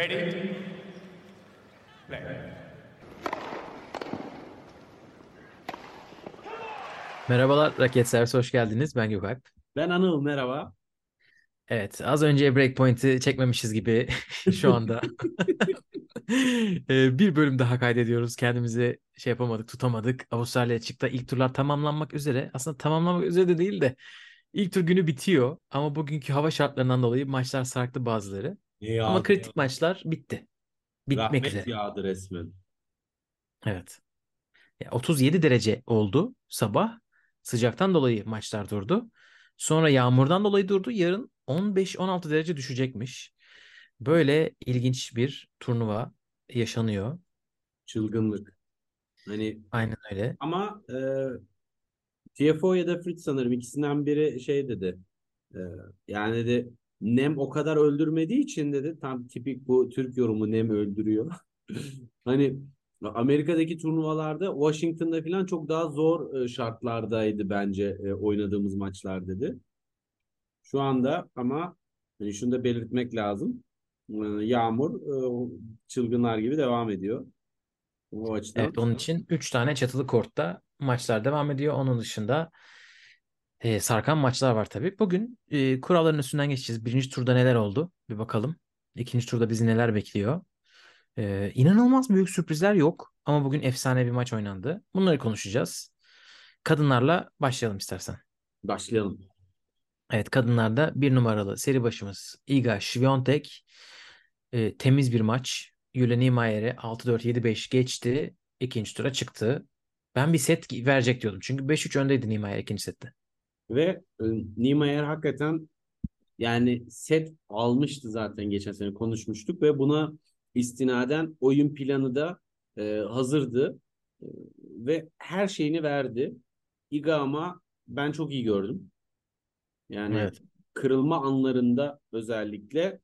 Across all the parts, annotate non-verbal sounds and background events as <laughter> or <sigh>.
Ready? Play. Merhabalar Raket Servisi hoş geldiniz. Ben Gökalp. Ben Anıl merhaba. Evet az önce Breakpoint'i çekmemişiz gibi <laughs> şu anda. <laughs> Ee, bir bölüm daha kaydediyoruz. Kendimizi şey yapamadık, tutamadık. Avustralya açıkta ilk turlar tamamlanmak üzere. Aslında tamamlanmak üzere de değil de ilk tur günü bitiyor. Ama bugünkü hava şartlarından dolayı maçlar sarktı bazıları. Ne Ama yağdı kritik ya? maçlar bitti. Bitmek Rahmet üzere. yağdı resmen. Evet. Ya 37 derece oldu sabah. Sıcaktan dolayı maçlar durdu. Sonra yağmurdan dolayı durdu. Yarın 15-16 derece düşecekmiş. Böyle ilginç bir turnuva yaşanıyor. Çılgınlık. Hani Aynen öyle. ama e, TFO ya da Fritz sanırım ikisinden biri şey dedi. E, yani dedi nem o kadar öldürmediği için dedi tam tipik bu Türk yorumu nem öldürüyor. <laughs> Hani Amerika'daki turnuvalarda Washington'da falan çok daha zor e, şartlardaydı bence e, oynadığımız maçlar dedi. Şu anda ama hani şunu da belirtmek lazım. E, Yağmur çılgınlar gibi devam ediyor. O açıdan. Evet onun için 3 tane çatılı kortta maçlar devam ediyor. Onun dışında e, sarkan maçlar var tabii. Bugün e, kuralların üstünden geçeceğiz. Birinci turda neler oldu? Bir bakalım. İkinci turda bizi neler bekliyor? E, inanılmaz büyük sürprizler yok. Ama bugün efsane bir maç oynandı. Bunları konuşacağız. Kadınlarla başlayalım istersen. Başlayalım. Evet kadınlarda bir numaralı seri başımız Iga Świątek e, temiz bir maç. Jule Niemeyer'e 6-4 7-5 geçti. İkinci tura çıktı. Ben bir set verecek diyordum. Çünkü 5-3 öndeydi Niemeyer ikinci sette. Ve e, hakikaten yani set almıştı zaten geçen sene konuşmuştuk ve buna istinaden oyun planı da e, hazırdı E, ve her şeyini verdi. Iga ama ben çok iyi gördüm. Yani Evet. kırılma anlarında özellikle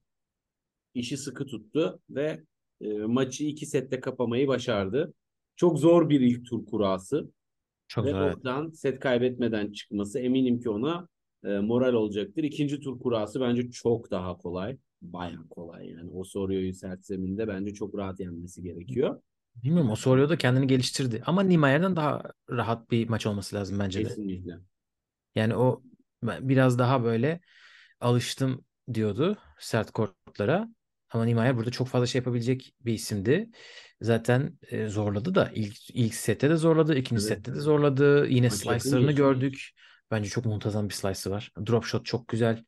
işi sıkı tuttu ve e, maçı iki sette kapamayı başardı. Çok zor bir ilk tur kurası. Çok Ve zor. oradan set kaybetmeden çıkması eminim ki ona e, moral olacaktır. İkinci tur kurası bence çok daha kolay. Bayağı kolay yani. O soruyu sert zeminde bence çok rahat yenmesi gerekiyor. Bilmiyorum o soruyor da kendini geliştirdi. Ama Niemeyer'den daha rahat bir maç olması lazım bence de. Kesinlikle. Yani o biraz daha böyle alıştım diyordu sert kortlara. Ama Niemeyer burada çok fazla şey yapabilecek bir isimdi. Zaten e, zorladı da ilk ilk sette de zorladı, ikinci Evet, sette de zorladı. Yine yakın slice'larını gördük. Bence çok muntazam bir slice'ı var. Drop shot çok güzel.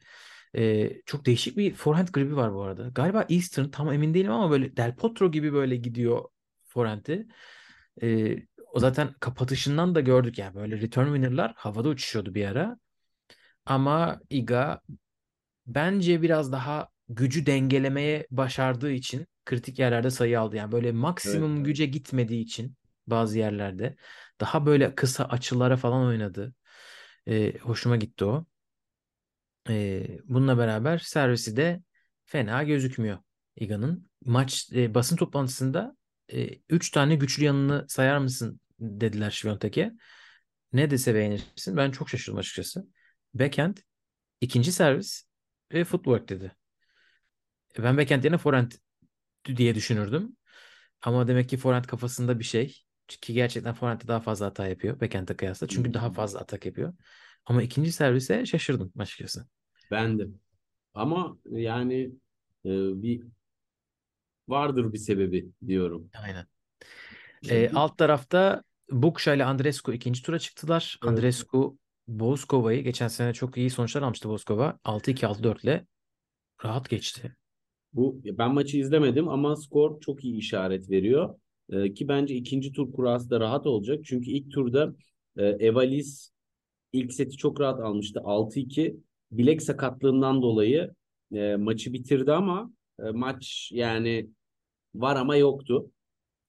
E, çok değişik bir forehand gribi var bu arada. Galiba Eastern tam emin değilim ama böyle Del Potro gibi böyle gidiyor forehand'i. E, o zaten kapatışından da gördük yani böyle return winner'lar havada uçuşuyordu bir ara. Ama Iga bence biraz daha gücü dengelemeye başardığı için kritik yerlerde sayı aldı. Yani böyle maksimum Evet. güce gitmediği için bazı yerlerde daha böyle kısa açılara falan oynadı. Ee, hoşuma gitti o. Ee, bununla beraber servisi de fena gözükmüyor Iga'nın. Maç e, basın toplantısında 3 tane güçlü yanını sayar mısın dediler Świątek'e. Ne dese beğenirsin. Ben çok şaşırdım açıkçası. Backhand, ikinci servis ve footwork dedi. Ben backhand yerine forehand diye düşünürdüm. Ama demek ki forehand kafasında bir şey. Ki gerçekten forehand'de daha fazla hata yapıyor backhand'e kıyasla. Çünkü daha fazla atak yapıyor. Ama ikinci servise şaşırdım açıkçası. Ben de. Ama yani e, bir vardır bir sebebi diyorum. Aynen. Ee, alt tarafta Bukša ile Andrescu ikinci tura çıktılar. Evet. Andrescu Bozkova'yı geçen sene çok iyi sonuçlar almıştı Bozkova. 6-2 6-4 ile rahat geçti. Bu ben maçı izlemedim ama skor çok iyi işaret veriyor. Ee, ki bence ikinci tur kurası da rahat olacak. Çünkü ilk turda e, Evalis ilk seti çok rahat almıştı. 6-2 bilek sakatlığından dolayı e, maçı bitirdi ama e, maç yani var ama yoktu.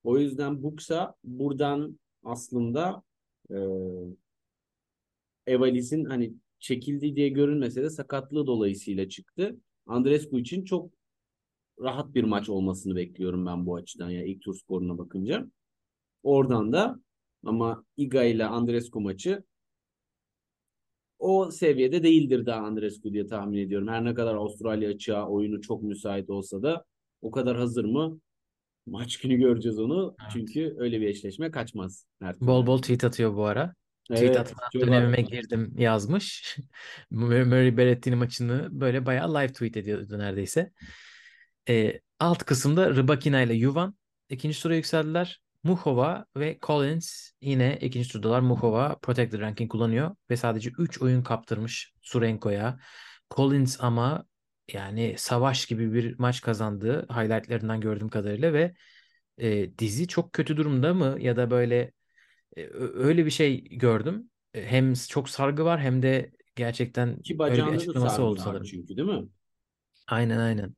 O yüzden Buksa buradan aslında e, Evalis'in hani çekildi diye görünmese de sakatlığı dolayısıyla çıktı. Andrescu için çok rahat bir maç olmasını bekliyorum ben bu açıdan ya ilk tur skoruna bakınca. Oradan da ama Iga ile Andrescu maçı o seviyede değildir daha Andrescu diye tahmin ediyorum. Her ne kadar Avustralya açığa oyunu çok müsait olsa da o kadar hazır mı? Maç günü göreceğiz onu. Evet. Çünkü öyle bir eşleşme kaçmaz. Her. Bol bol tweet atıyor bu ara. Tweet Evet, atma çok dönemime girdim yazmış. <laughs> Murray Berrettini maçını böyle bayağı live tweet ediyordu neredeyse. Ee, alt kısımda Rybakina ile Juvan ikinci tura yükseldiler. Muhova ve Collins yine ikinci turdalar. Muhova protected ranking kullanıyor ve sadece 3 oyun kaptırmış Surenko'ya. Collins ama yani savaş gibi bir maç kazandı highlightlarından gördüğüm kadarıyla ve e, dizi çok kötü durumda mı ya da böyle e, öyle bir şey gördüm. E, Hem çok sargı var hem de gerçekten İki öyle bir açıklaması oldu sanırım. çünkü değil mi? Aynen aynen.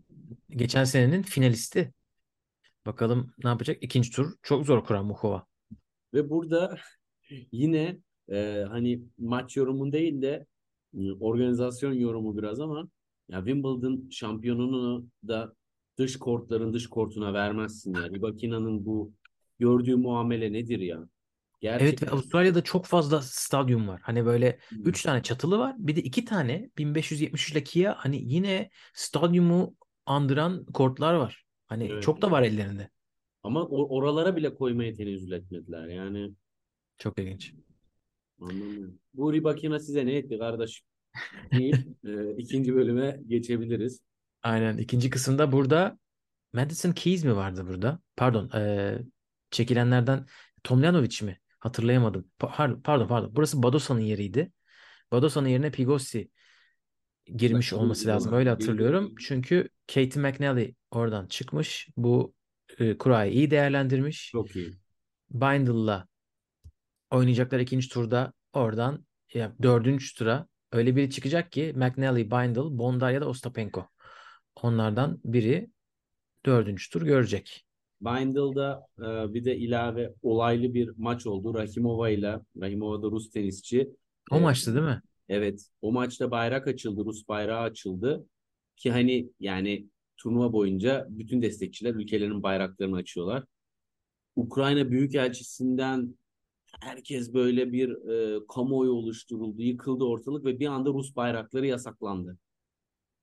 Geçen senenin finalisti. Bakalım ne yapacak? İkinci tur çok zor kuran Muhova. Ve burada yine e, hani maç yorumu değil de e, organizasyon yorumu biraz ama ya Wimbledon şampiyonunu da dış kortların dış kortuna vermezsin ya. Rybakina'nın bu gördüğü muamele nedir ya? Evet Gerçekten ve Avustralya'da çok fazla stadyum var. Hani böyle Hmm. 3 tane çatılı var. Bir de 2 tane 1573 ile Kia hani yine stadyumu andıran kortlar var. Hani Evet. çok da var ellerinde. ama oralara bile koymaya tenezzül etmediler. Yani Çok ilginç. anlamıyorum. Bu Rybakina size ne etti kardeş? <laughs> deyip e, ikinci bölüme geçebiliriz. Aynen. ikinci kısımda burada Madison Keys mi vardı burada? Pardon. eee, çekilenlerden Tomljanovic mi? Hatırlayamadım. Pa- pardon pardon. Burası Badosa'nın yeriydi. Badosa'nın yerine Pigossi girmiş olması lazım. Öyle hatırlıyorum. Çünkü Katie McNally oradan çıkmış. Bu e, kurayı iyi değerlendirmiş. Çok iyi. Bindle'la oynayacaklar ikinci turda oradan ya, dördüncü tura öyle biri çıkacak ki McNally, Bindle, Bondar ya da Ostapenko. Onlardan biri dördüncü tur görecek. Bindle'da e, bir de ilave olaylı bir maç oldu. Rahimova ile Rahimova da Rus tenisçi. O E, maçtı değil mi? Evet. O maçta bayrak açıldı. Rus bayrağı açıldı. Ki hani yani turnuva boyunca bütün destekçiler ülkelerinin bayraklarını açıyorlar. Ukrayna Büyükelçisi'nden herkes böyle bir e, kamuoyu oluşturuldu. Yıkıldı ortalık ve bir anda Rus bayrakları yasaklandı.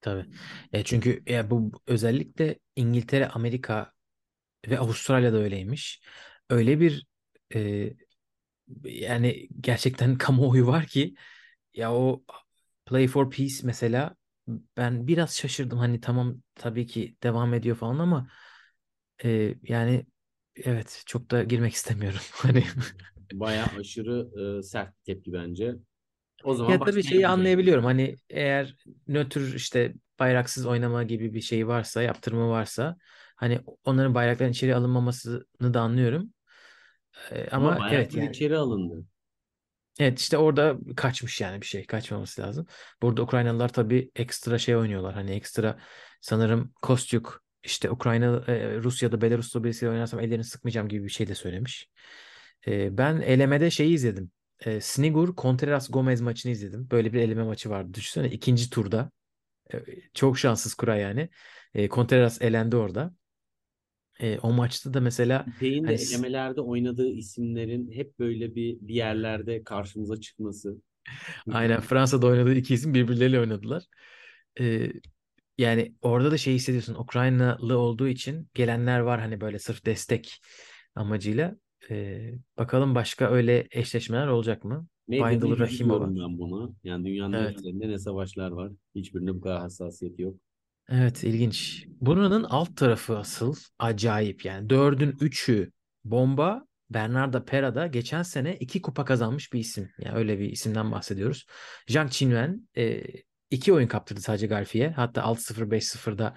Tabii. E çünkü ya bu özellikle İngiltere, Amerika ve Avustralya'da öyleymiş. Öyle bir e, yani gerçekten <laughs> kamuoyu var ki ya o Play for Peace mesela ben biraz şaşırdım. Hani tamam tabii ki devam ediyor falan ama e, yani evet çok da girmek <laughs> istemiyorum. Hani Bayağı aşırı e, sert tepki bence. O zaman ya tabii şeyi anlayabiliyorum. Hani eğer nötr işte bayraksız oynama gibi bir şey varsa, yaptırımı varsa hani onların bayrakların içeri alınmamasını da anlıyorum. E, Ama ama evet yani içeri alındı. Evet işte orada kaçmış yani bir şey kaçmaması lazım. Burada Ukraynalılar tabii ekstra şey oynuyorlar. Hani ekstra sanırım Kostyuk işte Ukrayna e, Rusya'da Belarus'ta birisiyle oynarsam ellerini sıkmayacağım gibi bir şey de söylemiş. E, ben elemede şeyi izledim. E, Snigur Contreras Gomez maçını izledim. Böyle bir eleme maçı vardı. Düşünsene ikinci turda. Çok şanssız kura yani. Contreras elendi orada. E, o maçta da mesela Pay'in de hani elemelerde oynadığı isimlerin hep böyle bir bir yerlerde karşımıza çıkması. aynen Fransa'da oynadığı iki isim birbirleriyle oynadılar. E, Yani orada da şey hissediyorsun. Ukraynalı olduğu için gelenler var hani böyle sırf destek amacıyla. Ee, bakalım başka öyle eşleşmeler olacak mı? Bindle yüzü Rahimova. ben bunu. Yani dünyanın Evet. ne savaşlar var. Hiçbirinde bu kadar hassasiyeti yok. Evet ilginç. Buranın alt tarafı asıl acayip yani. Dördün üçü bomba. Bernarda Pera da geçen sene iki kupa kazanmış bir isim. Yani öyle bir isimden bahsediyoruz. Zhang Qinwen e, iki oyun kaptırdı sadece Galfi'ye. Hatta 6-0 5-0'da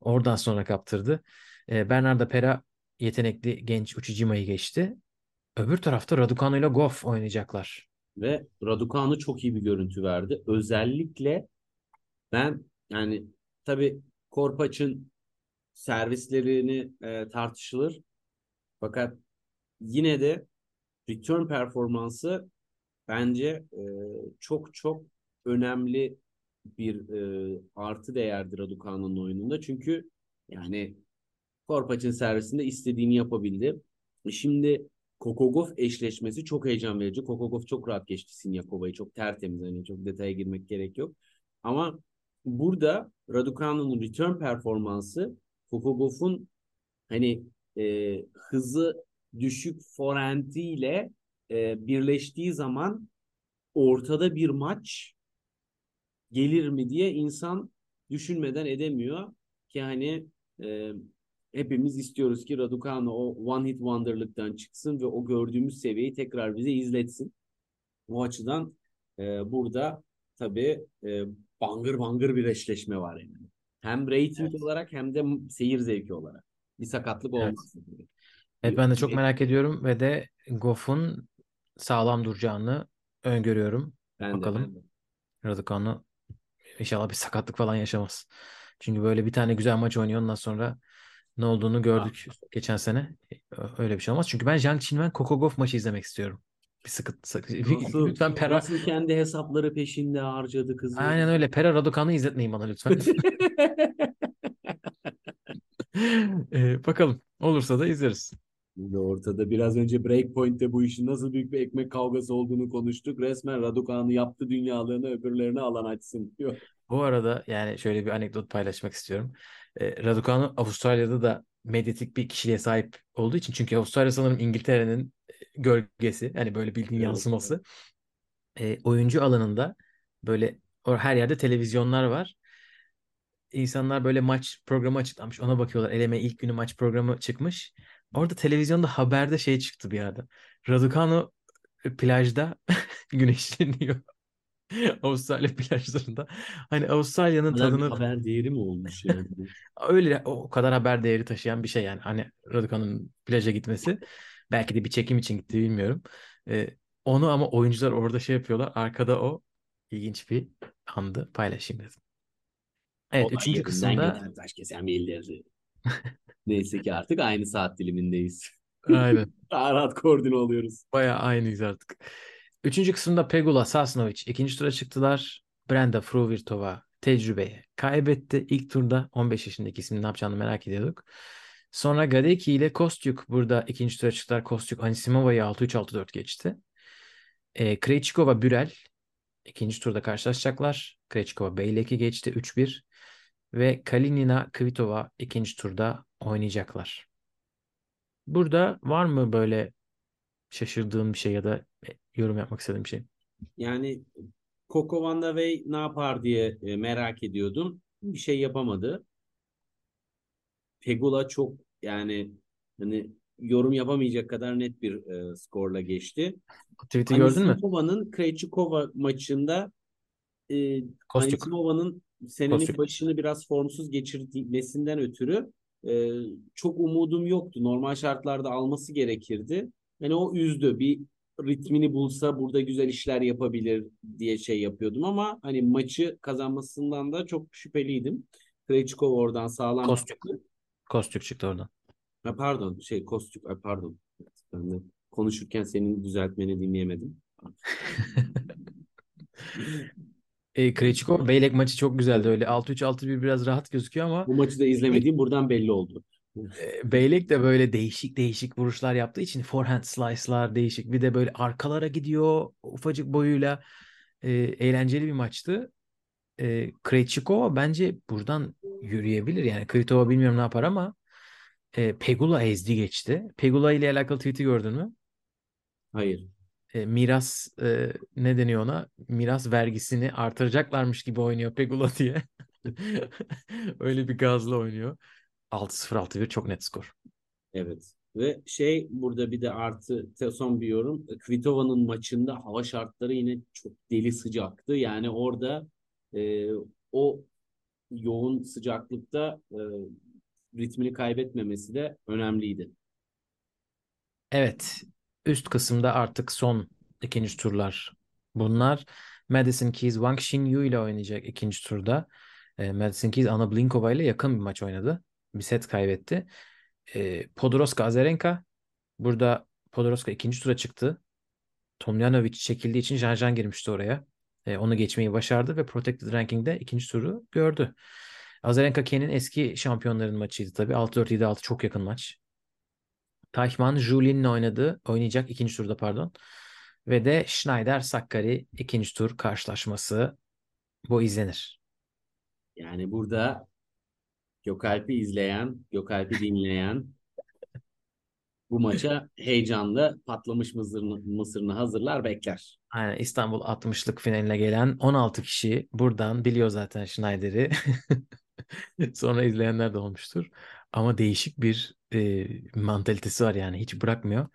oradan sonra kaptırdı. E, Bernarda Pera yetenekli genç Uchijima'yı geçti. Öbür tarafta Raducanu ile Goff oynayacaklar. Ve Raducanu çok iyi bir görüntü verdi. Özellikle ben yani tabii Korpaç'ın servislerini e, tartışılır. Fakat yine de return performansı bence e, çok çok önemli bir e, artı değerdir Raducanu'nun oyununda. Çünkü yani Korpaç'ın servisinde istediğini yapabildi. E, Şimdi Kokogov eşleşmesi çok heyecan verici. Kokogov çok rahat geçti Sinyakova'yı. Çok tertemiz. Hani çok detaya girmek gerek yok. Ama burada Raducanu'nun return performansı Kokogof'un hani e, hızı düşük forehandiyle e, birleştiği zaman ortada bir maç gelir mi diye insan düşünmeden edemiyor ki hani e, hepimiz istiyoruz ki Raducanu o one hit wonder'lıktan çıksın ve o gördüğümüz seviyeyi tekrar bize izletsin. O açıdan e, burada tabii e, bangır bangır bir eşleşme var yani. Hem rating Evet. olarak hem de seyir zevki olarak. Bir sakatlık Evet. olmasın. Evet ben de çok merak ediyorum ve de Goff'un sağlam duracağını öngörüyorum. Ben de, Bakalım. ben de. Raducanu inşallah bir sakatlık falan yaşamaz. Çünkü böyle bir tane güzel maç oynuyor ondan sonra ne olduğunu gördük geçen sene. Öyle bir şey olmaz. Çünkü ben Zhang Qinwen Gauff maçı izlemek istiyorum. Bir sıkıntı. Nasıl, Lütfen Pera. nasıl kendi hesapları peşinde harcadı kızı. Aynen öyle. Pera Raducan'ı izletmeyin bana lütfen. <laughs> <laughs> Ee, bakalım. Olursa da izleriz. Burada ortada biraz önce Breakpoint'te bu işin nasıl büyük bir ekmek kavgası olduğunu konuştuk. Resmen Raducan'ı yaptı dünyalığını öbürlerine alan açsın diyor. Bu arada yani şöyle bir anekdot paylaşmak istiyorum. Ee, Raducanu Avustralya'da da medyatik bir kişiliğe sahip olduğu için çünkü Avustralya sanırım İngiltere'nin gölgesi. Yani böyle bildiğin Evet, yansıması. Ee, oyuncu alanında böyle her yerde televizyonlar var. İnsanlar böyle maç programı açıklamış. Ona bakıyorlar. Eleme ilk günü maç programı çıkmış. Orada televizyonda haberde şey çıktı bir yerde. Raducanu plajda <laughs> güneşleniyor. <laughs> Avustralya plajlarında. Hani Avustralya'nın tadını haber değeri mi olmuş yani? <laughs> öyle o kadar haber değeri taşıyan bir şey yani. Hani Raducanu'nun plaja gitmesi. Belki de bir çekim için gitti bilmiyorum. Ee, onu ama oyuncular orada şey yapıyorlar. Arkada o ilginç bir andı paylaşayım dedim. Evet, Olay üçüncü kısımda kesen elleri. Neyse ki artık aynı saat dilimindeyiz. aynen <laughs> Daha rahat koordine oluyoruz. bayağı aynıyız artık. Üçüncü kısımda Pegula Sasnovic ikinci tura çıktılar. Brenda Fruvirtova tecrübeyi kaybetti. İlk turda 15 yaşındaki ismin ne yapacağını merak ediyorduk. Sonra Gadecki ile Kostyuk burada ikinci tura çıktılar. Kostyuk Anisimova'yı 6-3-6-4 geçti. E, Krejcikova Bürel ikinci turda karşılaşacaklar. Krejcikova Beylek'i geçti 3-1. Ve Kalinina Kvitova ikinci turda oynayacaklar. Burada var mı böyle şaşırdığın bir şey ya da e, yorum yapmak istediğin bir şey? Yani Coco Van ne yapar diye e, merak ediyordum. Bir şey yapamadı. Pegula çok yani hani yorum yapamayacak kadar net bir e, skorla geçti. Tweet'i gördün mü? Anisimova'nın Krejcikova maçında e. Anisimova'nın senenin Kostyuk. başını biraz formsuz geçirmesinden ötürü e, çok umudum yoktu. Normal şartlarda alması gerekirdi. Yani o üzdü. Bir ritmini bulsa burada güzel işler yapabilir diye şey yapıyordum ama hani maçı kazanmasından da çok şüpheliydim. Krejcikova oradan sağlam Kostyuk. çıktı. Kostyuk çıktı oradan. Ha, pardon şey Kostyuk ay, pardon. Ben de konuşurken senin düzeltmeni dinleyemedim. <laughs> E, Krejcikova Beylek maçı çok güzeldi öyle. 6-3 6-1 biraz rahat gözüküyor ama Bu maçı da izlemediğim buradan belli oldu. e, Beylek de böyle değişik değişik vuruşlar yaptığı için forehand slice'lar değişik. Bir de böyle arkalara gidiyor ufacık boyuyla. E, eğlenceli bir maçtı. E, Krejcikova bence buradan yürüyebilir. Yani Kvitova bilmiyorum ne yapar ama e, Pegula ezdi geçti. Pegula ile alakalı tweet'i gördün mü? Hayır. e, miras e, ne deniyor ona? Miras vergisini artıracaklarmış gibi oynuyor Pegula <laughs> diye. <laughs> Öyle bir gazla oynuyor. 6-0 6-1 çok net skor. Evet. Ve şey burada bir de artı son bir yorum. Kvitova'nın maçında hava şartları yine çok deli sıcaktı. Yani orada e, o yoğun sıcaklıkta e, ritmini kaybetmemesi de önemliydi. Evet. Üst kısımda artık son ikinci turlar bunlar. Madison Keys Wang Xinyu ile oynayacak ikinci turda. E, Madison Keys Anna Blinkova ile yakın bir maç oynadı. Bir set kaybetti. E, Podoroska Azarenka burada Podoroska ikinci tura çıktı. Tomljanovic çekildiği için Janjan girmişti oraya. E, onu geçmeyi başardı ve Protected Ranking'de ikinci turu gördü. Azarenka Ken'in eski şampiyonların maçıydı tabii. 6-4 7-6 çok yakın maç. Teichmann Julien'le oynadı. Oynayacak ikinci turda pardon. Ve de Schneider Sakkari ikinci tur karşılaşması. Bu izlenir. Yani burada Gökalp'i izleyen, Gökalp'i dinleyen bu maça heyecanla patlamış mısırını, mısırını hazırlar bekler. Aynen İstanbul 60'lık finaline gelen 16 kişi buradan biliyor zaten Schneider'i. <laughs> Sonra izleyenler de olmuştur. Ama değişik bir e, mantalitesi var yani hiç bırakmıyor.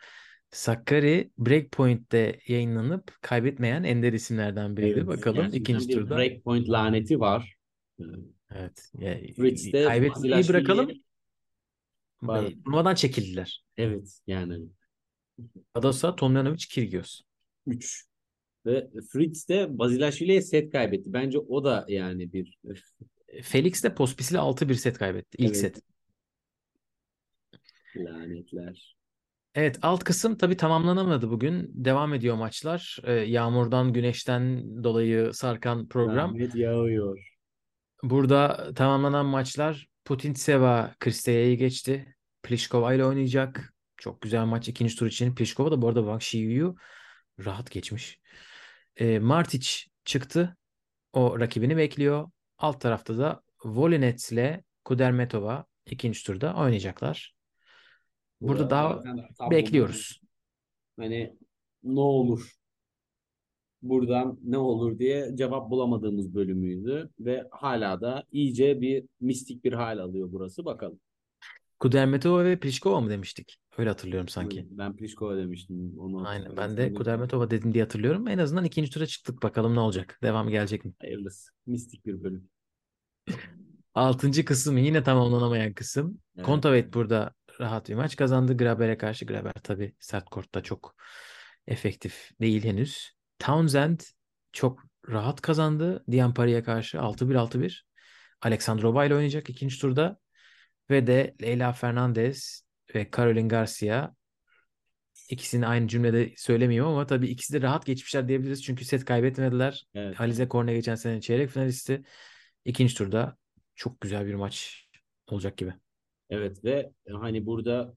Sakkari Breakpoint'te yayınlanıp kaybetmeyen ender isimlerden biriydi. Evet, Bakalım ikinci bir turda. breakpoint laneti var. Ee, Evet. Ya, Fritz de kaybetmeyi bırakalım. Turnuvadan çekildiler. Evet yani Adosa, Tomljanovic, Kyrgios. 3. Ve Fritz de Basilashvili'ye set kaybetti. Bence o da yani bir <laughs> Felix de Pospisil'e 6-1 set kaybetti. İlk Evet. set. lanetler. Evet alt kısım tabii tamamlanamadı bugün. Devam ediyor maçlar. Ee, yağmurdan, güneşten dolayı sarkan program. Rahmet yağıyor. Burada tamamlanan maçlar Putintseva Kristeya'yı geçti. Pliskova ile oynayacak. Çok güzel maç ikinci tur için. Pliskova da bu arada Wang Shiyu'yu rahat geçmiş. Ee, Martic çıktı. O rakibini bekliyor. Alt tarafta da Volinets ile Kudermetova ikinci turda oynayacaklar. Burada daha zaten tablomuz bekliyoruz. Hani ne olur buradan ne olur diye cevap bulamadığımız bölümüydü ve hala da iyice bir mistik bir hal alıyor burası bakalım. Kudermetova ve Pliskova mı demiştik? Öyle hatırlıyorum sanki. Ben Pliskova demiştim onu. Aynen. Ben de Kudermetova dedim diye hatırlıyorum. En azından ikinci tura çıktık. Bakalım ne olacak. Devamı gelecek mi? Hayırlısı. Mistik bir bölüm. Altıncı kısım yine tamamlanamayan kısım. Evet. Kontaveit burada rahat bir maç kazandı. Graber'e karşı. Graber tabii sert kortta çok efektif değil henüz. Townsend çok rahat kazandı. Diampari'ye karşı 6-1 6-1. Alexandrova ile oynayacak ikinci turda. Ve de Leyla Fernandez ve Caroline Garcia ikisini aynı cümlede söylemiyorum ama tabii ikisi de rahat geçmişler diyebiliriz. Çünkü set kaybetmediler. Evet. Alize Cornet geçen sene çeyrek finalisti. İkinci turda çok güzel bir maç olacak gibi. Evet ve hani burada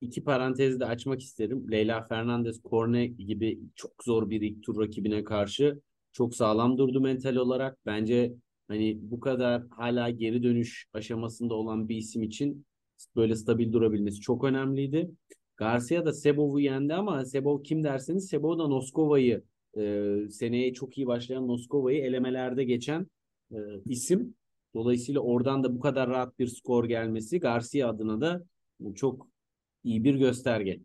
iki parantezi de açmak isterim. Leyla Fernandez Cornet gibi çok zor bir ilk tur rakibine karşı çok sağlam durdu mental olarak. Bence hani bu kadar hala geri dönüş aşamasında olan bir isim için böyle stabil durabilmesi çok önemliydi. Garcia da Sebov'u yendi ama Sebov kim derseniz Sebov da Noskova'yı e, seneye çok iyi başlayan Noskova'yı elemelerde geçen e, isim. Dolayısıyla oradan da bu kadar rahat bir skor gelmesi Garcia adına da çok iyi bir gösterge.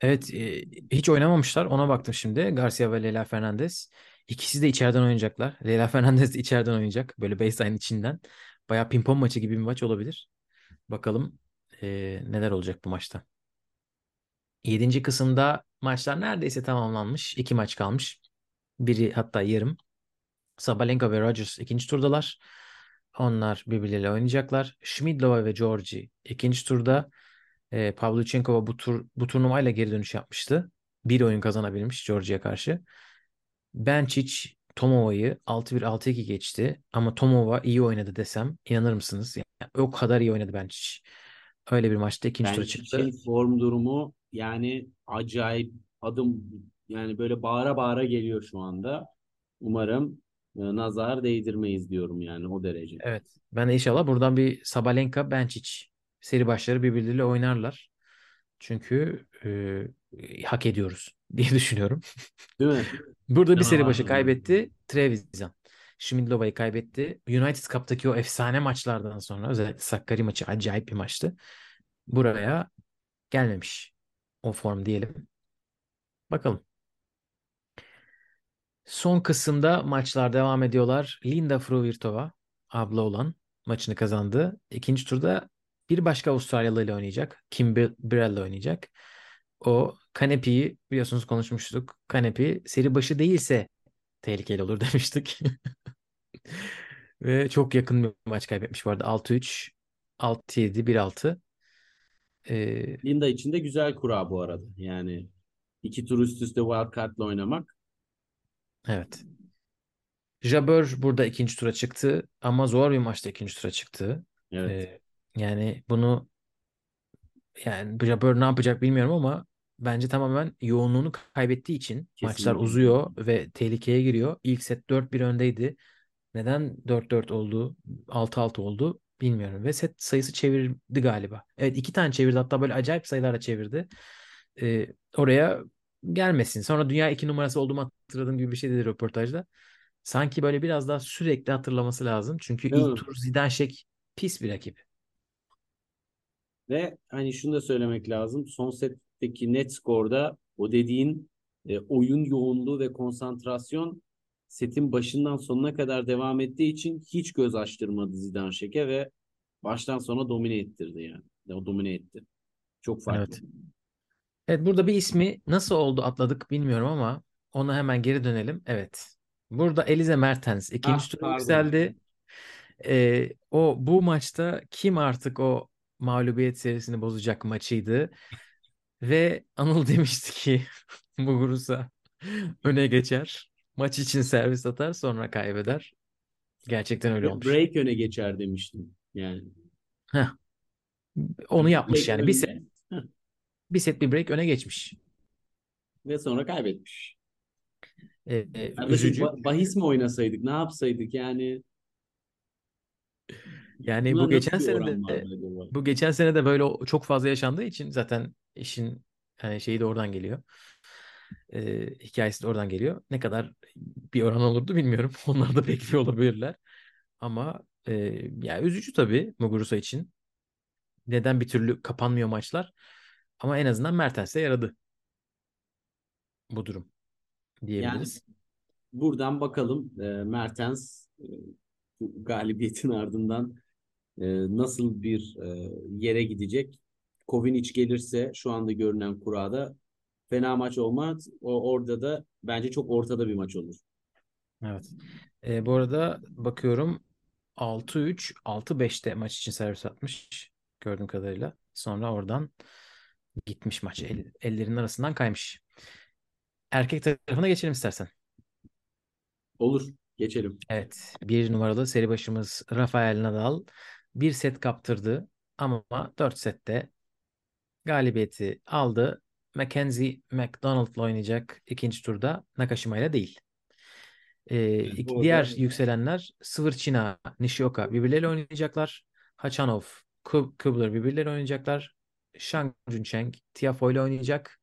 Evet e, hiç oynamamışlar. Ona baktım şimdi. Garcia ve Leyla Fernandez. İkisi de içeriden oynayacaklar. Leyla Fernandez de içeriden oynayacak. Böyle baseline içinden. Bayağı pimpon maçı gibi bir maç olabilir. Bakalım e, neler olacak bu maçta. Yedinci kısımda maçlar neredeyse tamamlanmış. İki maç kalmış. Biri hatta yarım. Sabalenka ve Rogers ikinci turdalar. Onlar birbirleriyle oynayacaklar. Schmidlova ve Georgi ikinci turda. E, Pavlyuchenkova bu tur bu turnuvayla geri dönüş yapmıştı. Bir oyun kazanabilmiş Georgia'ya karşı. Bencic Tomova'yı 6-1 6-2 geçti. Ama Tomova iyi oynadı desem inanır mısınız? Yani o kadar iyi oynadı Bencic. Öyle bir maçta ikinci tura çıktı. şey form durumu yani acayip adım yani böyle bağıra bağıra geliyor şu anda. Umarım e, nazar değdirmeyiz diyorum yani o derece. Evet. Ben de inşallah buradan bir Sabalenka Bencic seri başları birbirleriyle oynarlar. Çünkü e, hak ediyoruz diye düşünüyorum. <laughs> Değil mi? Burada bir seri başı kaybetti. Trevisan. Schmidlova'yı kaybetti. United Cup'taki o efsane maçlardan sonra özellikle Sakkari maçı acayip bir maçtı. Buraya gelmemiş. O form diyelim. Bakalım. Son kısımda maçlar devam ediyorlar. Linda Fruvirtova abla olan maçını kazandı. İkinci turda bir başka Avustralyalı ile oynayacak. Kim Birrell ile oynayacak. O Kanepi'yi biliyorsunuz konuşmuştuk. Kanepi seri başı değilse tehlikeli olur <laughs> demiştik. Ve çok yakın bir maç kaybetmiş bu arada. 6-3, 6-7, 1-6. Ee, Linda için de güzel kura bu arada. Yani iki tur üst üste wildcard'la oynamak. evet. Jabeur burada ikinci tura çıktı ama zor bir maçta ikinci tura çıktı. Evet. Ee, yani bunu yani Jabeur ne yapacak bilmiyorum ama bence tamamen yoğunluğunu kaybettiği için maçlar Kesinlikle. uzuyor ve tehlikeye giriyor. İlk set 4-1 öndeydi. Neden 4-4 oldu, 6-6 oldu bilmiyorum. Ve set sayısı çevirdi galiba. Evet iki tane çevirdi hatta böyle acayip sayılarla çevirdi. Ee, oraya gelmesin. Sonra dünya iki numarası olduğumu hatırladığım gibi bir şey dedi röportajda. Sanki böyle biraz daha sürekli hatırlaması lazım. Çünkü Değil ilk mi? tur Zidane Şek pis bir rakip. Ve hani şunu da söylemek lazım. Son setteki net skorda o dediğin e, oyun yoğunluğu ve konsantrasyon setin başından sonuna kadar devam ettiği için hiç göz açtırmadı Zidane Şek'e ve baştan sona domine ettirdi yani. O domine etti. Çok farklı. Evet. Evet burada bir ismi nasıl oldu atladık bilmiyorum ama ona hemen geri dönelim. Evet. Burada Elize Mertens ikinci Ah, tura yükseldi. Ee, o bu maçta kim artık o mağlubiyet serisini bozacak maçıydı. Ve Anıl <laughs> demişti ki Muguruza öne geçer. Maç için servis atar sonra kaybeder. Gerçekten öyle olmuş. break öne geçer demiştim. Yani Heh. Onu yapmış break yani. Bir set, bir set bir break öne geçmiş. ve sonra kaybetmiş. Ee, e, Kardeşim üzücü. ba- bahis mi oynasaydık? Ne yapsaydık? Yani Yani buna bu geçen sene de acaba? bu geçen sene de böyle çok fazla yaşandığı için zaten işin hani şeyi de oradan geliyor. Ee, hikayesi de oradan geliyor. Ne kadar bir oran olurdu bilmiyorum. <laughs> Onlar da bekliyor olabilirler. Ama e, ya üzücü tabii Muguruza için. Neden bir türlü kapanmıyor maçlar? Ama en azından Mertens'e yaradı bu durum Yani diyebiliriz. buradan bakalım e, Mertens e, bu galibiyetin <laughs> ardından e, nasıl bir e, yere gidecek? Kovinic gelirse şu anda görünen kurada fena maç olmaz. O orada da bence çok ortada bir maç olur. Evet. Ee, bu arada bakıyorum 6-3, 6-5'te maç için servis atmış gördüğüm kadarıyla. Sonra oradan gitmiş maç. El, ellerinin arasından kaymış. Erkek tarafına geçelim istersen. Olur. Geçelim. Evet. Bir numaralı seri başımız Rafael Nadal bir set kaptırdı ama 4 sette galibiyeti aldı. Mackenzie McDonald'la oynayacak ikinci turda Nakashima ile değil. Ee, orada- diğer yükselenler Svırçina, Nishioka birbirleriyle oynayacaklar. Hachanov, Kub- Kubler birbirleriyle oynayacaklar. Shang Juncheng, Tiafoe ile oynayacak.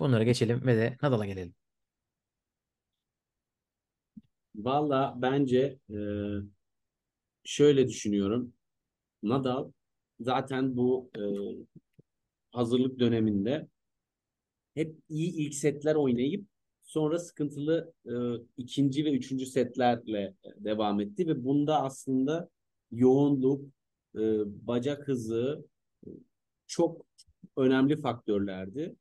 Bunlara geçelim ve de Nadal'a gelelim. Valla bence e, şöyle düşünüyorum. Nadal zaten bu e, hazırlık döneminde hep iyi ilk setler oynayıp sonra sıkıntılı e, ikinci ve üçüncü setlerle devam etti ve bunda aslında yoğunluk, e, bacak hızı e, çok önemli faktörlerdi.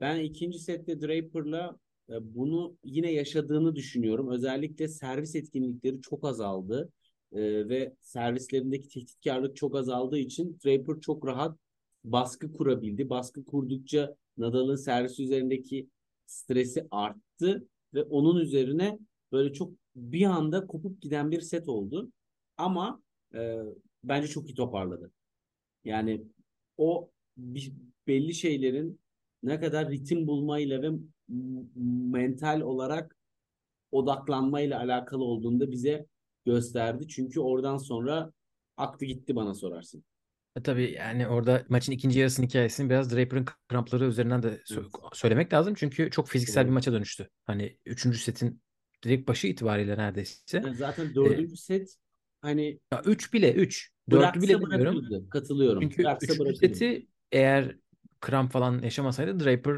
Ben ikinci sette Draper'la e, bunu yine yaşadığını düşünüyorum. Özellikle servis etkinlikleri çok azaldı E, ve servislerindeki tehditkarlık çok azaldığı için Draper çok rahat baskı kurabildi. Baskı kurdukça Nadal'ın servis üzerindeki stresi arttı ve onun üzerine böyle çok bir anda kopup giden bir set oldu. Ama e, bence çok iyi toparladı. Yani o bir- belli şeylerin ne kadar ritim bulmayla ve mental olarak odaklanmayla alakalı olduğunu da bize gösterdi. Çünkü oradan sonra aktı gitti bana sorarsın. E tabii yani orada maçın ikinci yarısının hikayesini biraz Draper'ın krampları üzerinden de sö- Evet. söylemek lazım. Çünkü çok fiziksel bir Doğru. maça dönüştü. Hani üçüncü setin direkt başı itibariyle neredeyse. Yani zaten dördüncü set hani Ya 3 bile 3. Dörtlü bile bırakırdı. Katılıyorum. Çünkü Bıraksa üçüncü seti eğer kramp falan yaşamasaydı Draper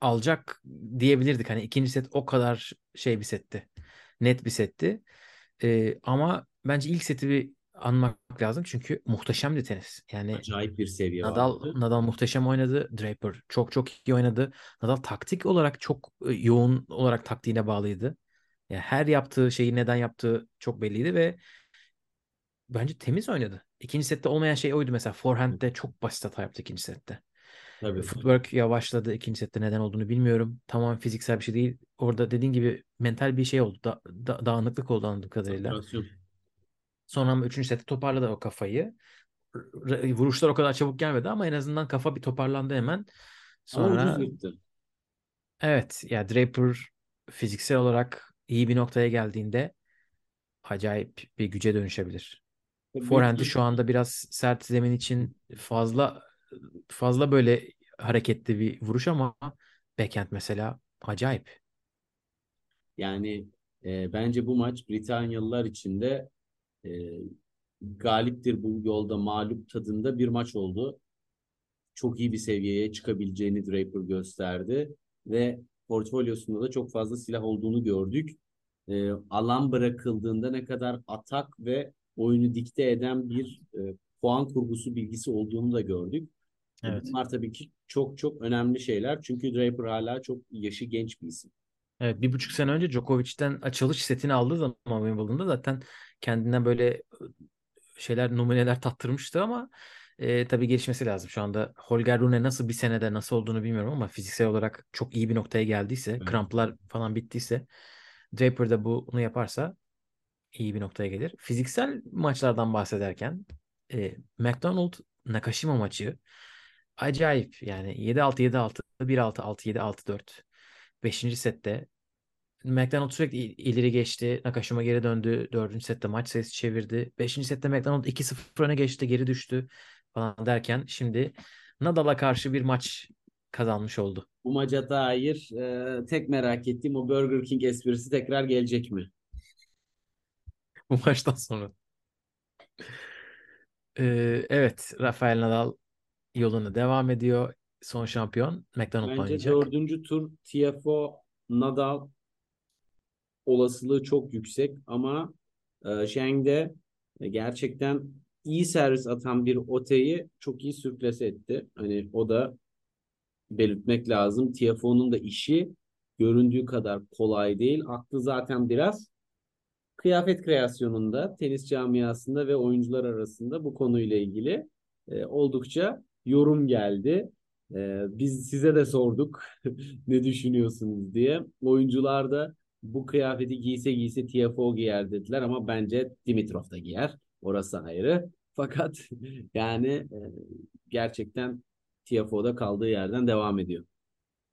alacak diyebilirdik. Hani ikinci set o kadar şey bir setti. Net bir setti. Ee, ama bence ilk seti bir anmak lazım. Çünkü muhteşemdi tenis. Yani Acayip bir seviye Nadal vardı. Nadal muhteşem oynadı. Draper çok çok iyi oynadı. Nadal taktik olarak çok e, yoğun olarak taktiğine bağlıydı. Yani her yaptığı şeyi neden yaptığı çok belliydi ve bence temiz oynadı. İkinci sette olmayan şey oydu mesela. Forehand'de çok basit hata yaptı ikinci sette. Tabii. Footwork yavaşladı ikinci sette neden olduğunu bilmiyorum. Tamamen fiziksel bir şey değil. Orada dediğin gibi mental bir şey oldu. Da, da- dağınıklık oldu anladığım kadarıyla. Sonra ama üçüncü sette toparladı o kafayı. R- Vuruşlar o kadar çabuk gelmedi ama en azından kafa bir toparlandı hemen. Ama Sonra ucuz evet ya Draper fiziksel olarak iyi bir noktaya geldiğinde acayip bir güce dönüşebilir. Forehand'i şu anda biraz sert zemin için fazla fazla böyle hareketli bir vuruş ama backhand mesela acayip. Yani e, bence bu maç Britanyalılar için de e, galiptir bu yolda mağlup tadında bir maç oldu. Çok iyi bir seviyeye çıkabileceğini Draper gösterdi ve portfolyosunda da çok fazla silah olduğunu gördük. E, alan bırakıldığında ne kadar atak ve oyunu dikte eden bir e, puan kurgusu bilgisi olduğunu da gördük. Evet. Bunlar tabii ki çok çok önemli şeyler. Çünkü Draper hala çok yaşı genç bir isim. Evet, bir buçuk sene önce Djokovic'ten açılış setini aldığı zaman Wimbledon'da zaten kendinden böyle şeyler numuneler tattırmıştı ama e, tabii gelişmesi lazım. Şu anda Holger Rune nasıl bir senede nasıl olduğunu bilmiyorum ama fiziksel olarak çok iyi bir noktaya geldiyse, Evet. kramplar falan bittiyse Draper da bunu yaparsa iyi bir noktaya gelir. Fiziksel maçlardan bahsederken e, McDonald Nakashima maçı acayip yani 7-6 7-6 1-6 6-7 6-4 5. sette McDonald sürekli il- ileri geçti. Nakashima geri döndü. 4. sette maç sayısı çevirdi. 5. sette McDonald 2-0 öne geçti. Geri düştü falan derken şimdi Nadal'a karşı bir maç kazanmış oldu. Bu maça dair e, tek merak ettiğim o Burger King esprisi tekrar gelecek mi? <laughs> Bu maçtan sonra. Ee, evet Rafael Nadal yoluna devam ediyor. Son şampiyon McDonald'la Bence oynayacak. dördüncü tur TFO Nadal olasılığı çok yüksek ama e, Şeng'de e, gerçekten iyi servis atan bir Ote'yi çok iyi sürklase etti. Hani o da belirtmek lazım. TFO'nun da işi göründüğü kadar kolay değil. Aklı zaten biraz kıyafet kreasyonunda, tenis camiasında ve oyuncular arasında bu konuyla ilgili e, oldukça yorum geldi. E, biz size de sorduk <laughs> ne düşünüyorsunuz diye. Oyuncular da bu kıyafeti giyse giyse TFO giyer dediler ama bence Dimitrov da giyer. Orası ayrı. <laughs> Fakat yani e, gerçekten TFO'da kaldığı yerden devam ediyor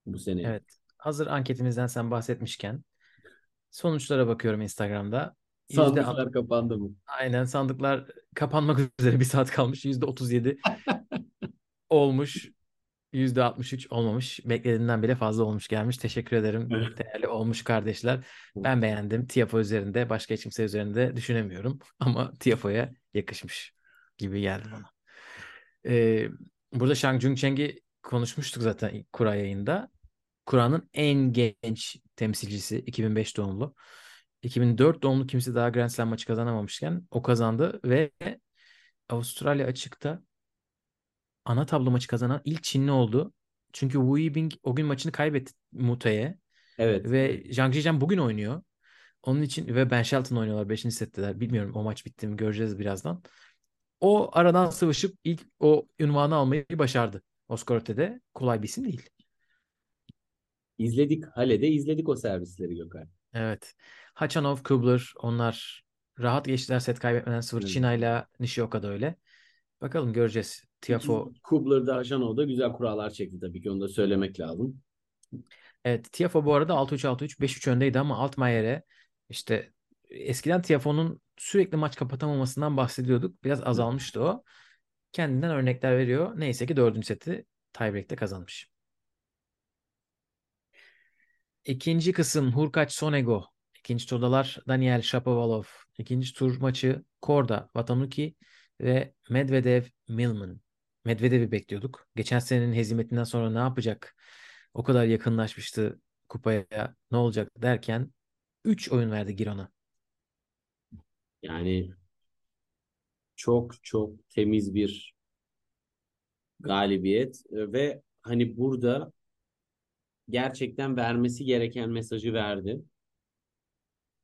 bu sene. Evet. Hazır anketimizden sen bahsetmişken sonuçlara bakıyorum Instagram'da. Sandıklar kapandı mı? Aynen sandıklar kapanmak <laughs> üzere bir saat kalmış. Yüzde 37 olmuş. Yüzde 63 olmamış. Beklediğimden bile fazla olmuş gelmiş. Teşekkür ederim. Değerli olmuş kardeşler. Ben beğendim. Tiafo üzerinde başka hiç kimse üzerinde düşünemiyorum. <laughs> Ama Tiafo'ya yakışmış gibi geldi bana. Ee, burada Shang Jung Cheng'i konuşmuştuk zaten Kura yayında. Kura'nın en genç temsilcisi 2005 doğumlu. 2004 doğumlu kimse daha Grand Slam maçı kazanamamışken o kazandı ve Avustralya açıkta ana tablo maçı kazanan ilk Çinli oldu. Çünkü Wu Yibing o gün maçını kaybetti Mute'ye Evet. ve Zhang Zhijian bugün oynuyor. Onun için ve Ben Shelton oynuyorlar 5. setteler. Bilmiyorum o maç bitti mi göreceğiz birazdan. O aradan sıvışıp ilk o ünvanı almayı başardı. Oscar Öte'de kolay bir isim değil. İzledik. Hale'de izledik o servisleri Gökhan. Evet. Hachanov, Kubler onlar rahat geçtiler set kaybetmeden 0. Evet. China ile Nishioka da öyle. Bakalım göreceğiz. Tiafo Kubler'da Haşanov da güzel kurallar çekti tabii ki onu da söylemek lazım. Evet, Tiafo bu arada 6-3 6-3 5-3 öndeydi ama Altmaier'e işte eskiden Tiafoe'nun sürekli maç kapatamamasından bahsediyorduk. Biraz azalmıştı o. Kendinden örnekler veriyor. Neyse ki dördüncü seti tiebreak'te kazanmış. İkinci kısım Hurkaç Sonego. İkinci turdalar Daniel Shapovalov. İkinci tur maçı Korda Vatanuki ve Medvedev Milman. Medvedev'i bekliyorduk. Geçen senenin hezimetinden sonra ne yapacak? O kadar yakınlaşmıştı kupaya. Ne olacak derken 3 oyun verdi Giron'a. Yani çok çok temiz bir galibiyet ve hani burada gerçekten vermesi gereken mesajı verdi.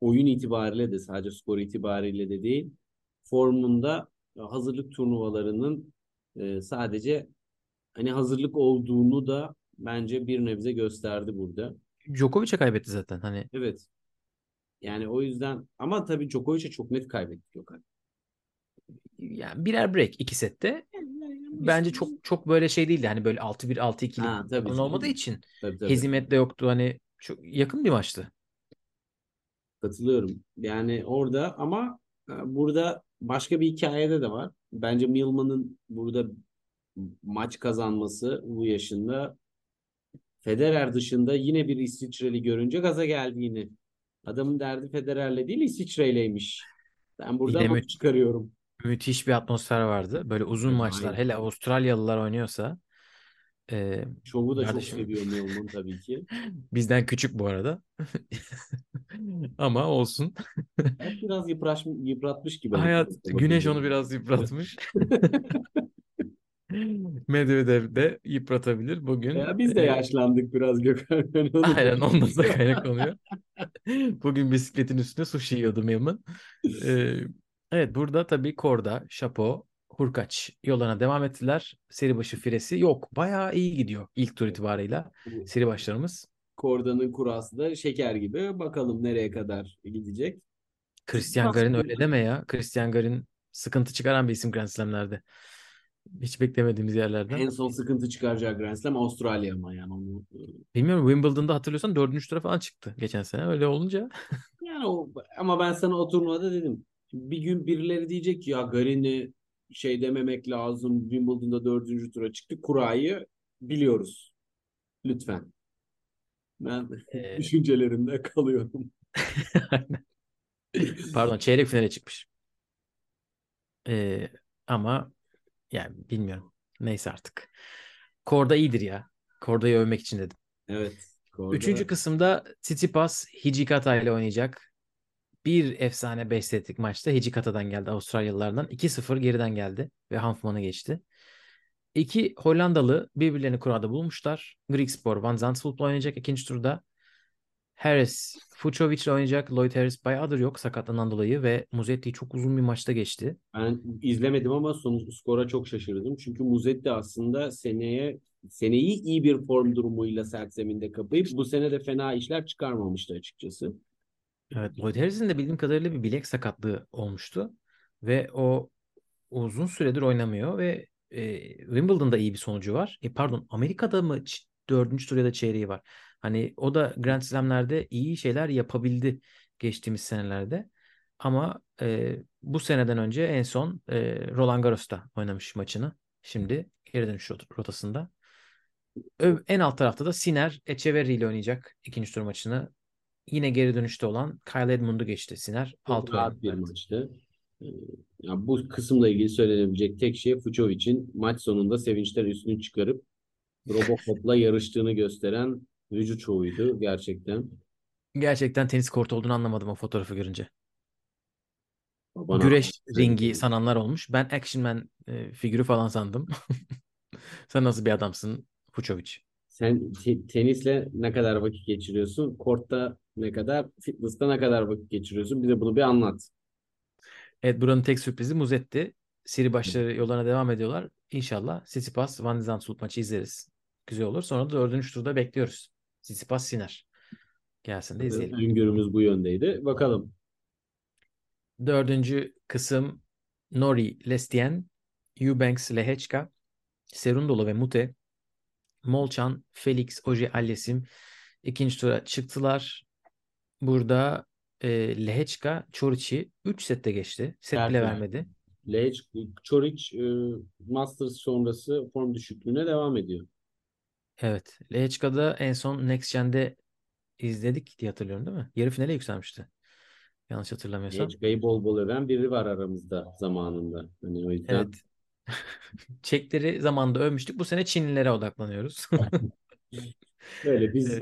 Oyun itibariyle de sadece skor itibariyle de değil, formunda hazırlık turnuvalarının e, sadece hani hazırlık olduğunu da bence bir nebze gösterdi burada. Djokovic'e kaybetti zaten. Hani Evet. Yani o yüzden ama tabii Djokovic'e çok net kaybetti Gökhan. yani birer break iki sette. Bence çok çok böyle şey değildi. Hani böyle 6-1 6-2'lik Ha, tabii falan canım. olmadığı için Tabii, tabii. hezimet de yoktu. Hani çok yakın bir maçtı. Katılıyorum. Yani orada ama e, burada başka bir hikayede de var. Bence Milman'ın burada maç kazanması bu yaşında Federer dışında yine bir İsviçreli görünce gaza geldiğini. Adamın derdi Federer'le değil İsviçre'yleymiş. Ben buradan not çıkarıyorum. Müthiş bir atmosfer vardı. Böyle uzun Evet, maçlar. aynen. Hele Avustralyalılar oynuyorsa e, Şovu da çok Kardeşim. seviyor Milman tabii ki. <laughs> bizden küçük bu arada. <laughs> Ama olsun. Hayat biraz yıpraş, yıpratmış gibi. Hayat, Bakınca. güneş onu biraz yıpratmış. <laughs> Medvedev de yıpratabilir bugün. Ya biz de yaşlandık biraz Gökhan. Aynen ondan da kaynaklanıyor. Bugün bisikletin üstünde sushi yiyordum Yaman. Ee, evet burada tabii Korda, Şapo, Hurkaç yollarına devam ettiler. Seri başı firesi yok. Bayağı iyi gidiyor ilk tur itibarıyla seri başlarımız. Korda'nın kurası da şeker gibi. Bakalım nereye kadar gidecek. Christian Garin öyle deme ya. Christian Garin sıkıntı çıkaran bir isim Grand Slam'lerde. Hiç beklemediğimiz yerlerden. En son sıkıntı çıkaracağı Grand Slam Avustralya ama yani onu Bilmiyorum Wimbledon'da hatırlıyorsan dördüncü tura falan çıktı geçen sene. Öyle olunca yani o ama ben sana o turnuvada dedim. Bir gün birileri diyecek ki ya Garin'i şey dememek lazım. Wimbledon'da dördüncü tura çıktı. Kurayı biliyoruz. Lütfen. Ben Ee, <laughs> düşüncelerimde kalıyorum. <laughs> Pardon çeyrek finale çıkmış. Ee, ama yani bilmiyorum. Neyse artık. Korda iyidir ya. Korda'yı övmek için dedim. Evet. Korda- Üçüncü kısımda Tsitsipas Hijikata ile oynayacak. Bir efsane 5 setlik maçta Hijikata'dan geldi Avustralyalılardan. 2-0 geriden geldi ve Hanfman'ı geçti. İki Hollandalı birbirlerini kurada bulmuşlar. Griekspoor Van Zandvoort'la oynayacak ikinci turda. Harris Fucsovic ile oynayacak. Lloyd Harris bayağıdır yok sakatlanan dolayı ve Musetti çok uzun bir maçta geçti. Ben izlemedim ama son skora çok şaşırdım. Çünkü Muzetti aslında seneye seneyi iyi bir form durumuyla sert zeminde kapayıp bu sene de fena işler çıkarmamıştı açıkçası. Evet, Lloyd Harris'in de bildiğim kadarıyla bir bilek sakatlığı olmuştu ve o uzun süredir oynamıyor ve e, Wimbledon'da iyi bir sonucu var. E, pardon Amerika'da mı dördüncü tur ya da çeyreği var? Hani o da Grand Slam'lerde iyi şeyler yapabildi geçtiğimiz senelerde. Ama e, bu seneden önce en son e, Roland Garros'ta oynamış maçını. Şimdi geri dönüş rot- rotasında. En alt tarafta da Sinner Echeverri ile oynayacak ikinci tur maçını. Yine geri dönüşte olan Kyle Edmund'u geçti Sinner. Çok Alt rahat bir maçtı. Ee, Ya bu kısımla ilgili söylenebilecek tek şey Fucovic'in maç sonunda sevinçler üstünü çıkarıp Robocop'la <laughs> yarıştığını gösteren vücut şovuydu gerçekten. Gerçekten tenis kortu olduğunu anlamadım o fotoğrafı görünce. Bana Güreş ringi sananlar olmuş. Ben Action Man e, figürü falan sandım. <laughs> Sen nasıl bir adamsın Fucovic? Sen te- tenisle ne kadar vakit geçiriyorsun? Kortta ne kadar? Fitness'ta ne kadar vakit geçiriyorsun? Bize bunu bir anlat. Evet buranın tek sürprizi Muzetti. Seri başları yollarına devam ediyorlar. İnşallah Tsitsipas Van Zandvoort maçı izleriz. Güzel olur. Sonra da dördüncü turda bekliyoruz. Tsitsipas Sinner. Gelsin de izleyelim. Öngörümüz bu yöndeydi. Bakalım. Dördüncü kısım Nori Lestien, Eubanks Lehechka, Serundolo ve Mute, Molchan, Felix Oje Alyesim ikinci tura çıktılar. Burada e, Lehechka Çoriç'i 3 sette geçti. Set bile Tertemiz. vermedi. Lech, Çoric e, Masters sonrası form düşüklüğüne devam ediyor. Evet. Lehechka'da en son Next Gen'de izledik diye hatırlıyorum değil mi? Yarı finale yükselmişti. Yanlış hatırlamıyorsam. Lechka'yı bol bol öven biri var aramızda zamanında. Hani o yüzden Evet. <laughs> Çekleri zamanında övmüştük. Bu sene Çinlilere odaklanıyoruz. <laughs> böyle biz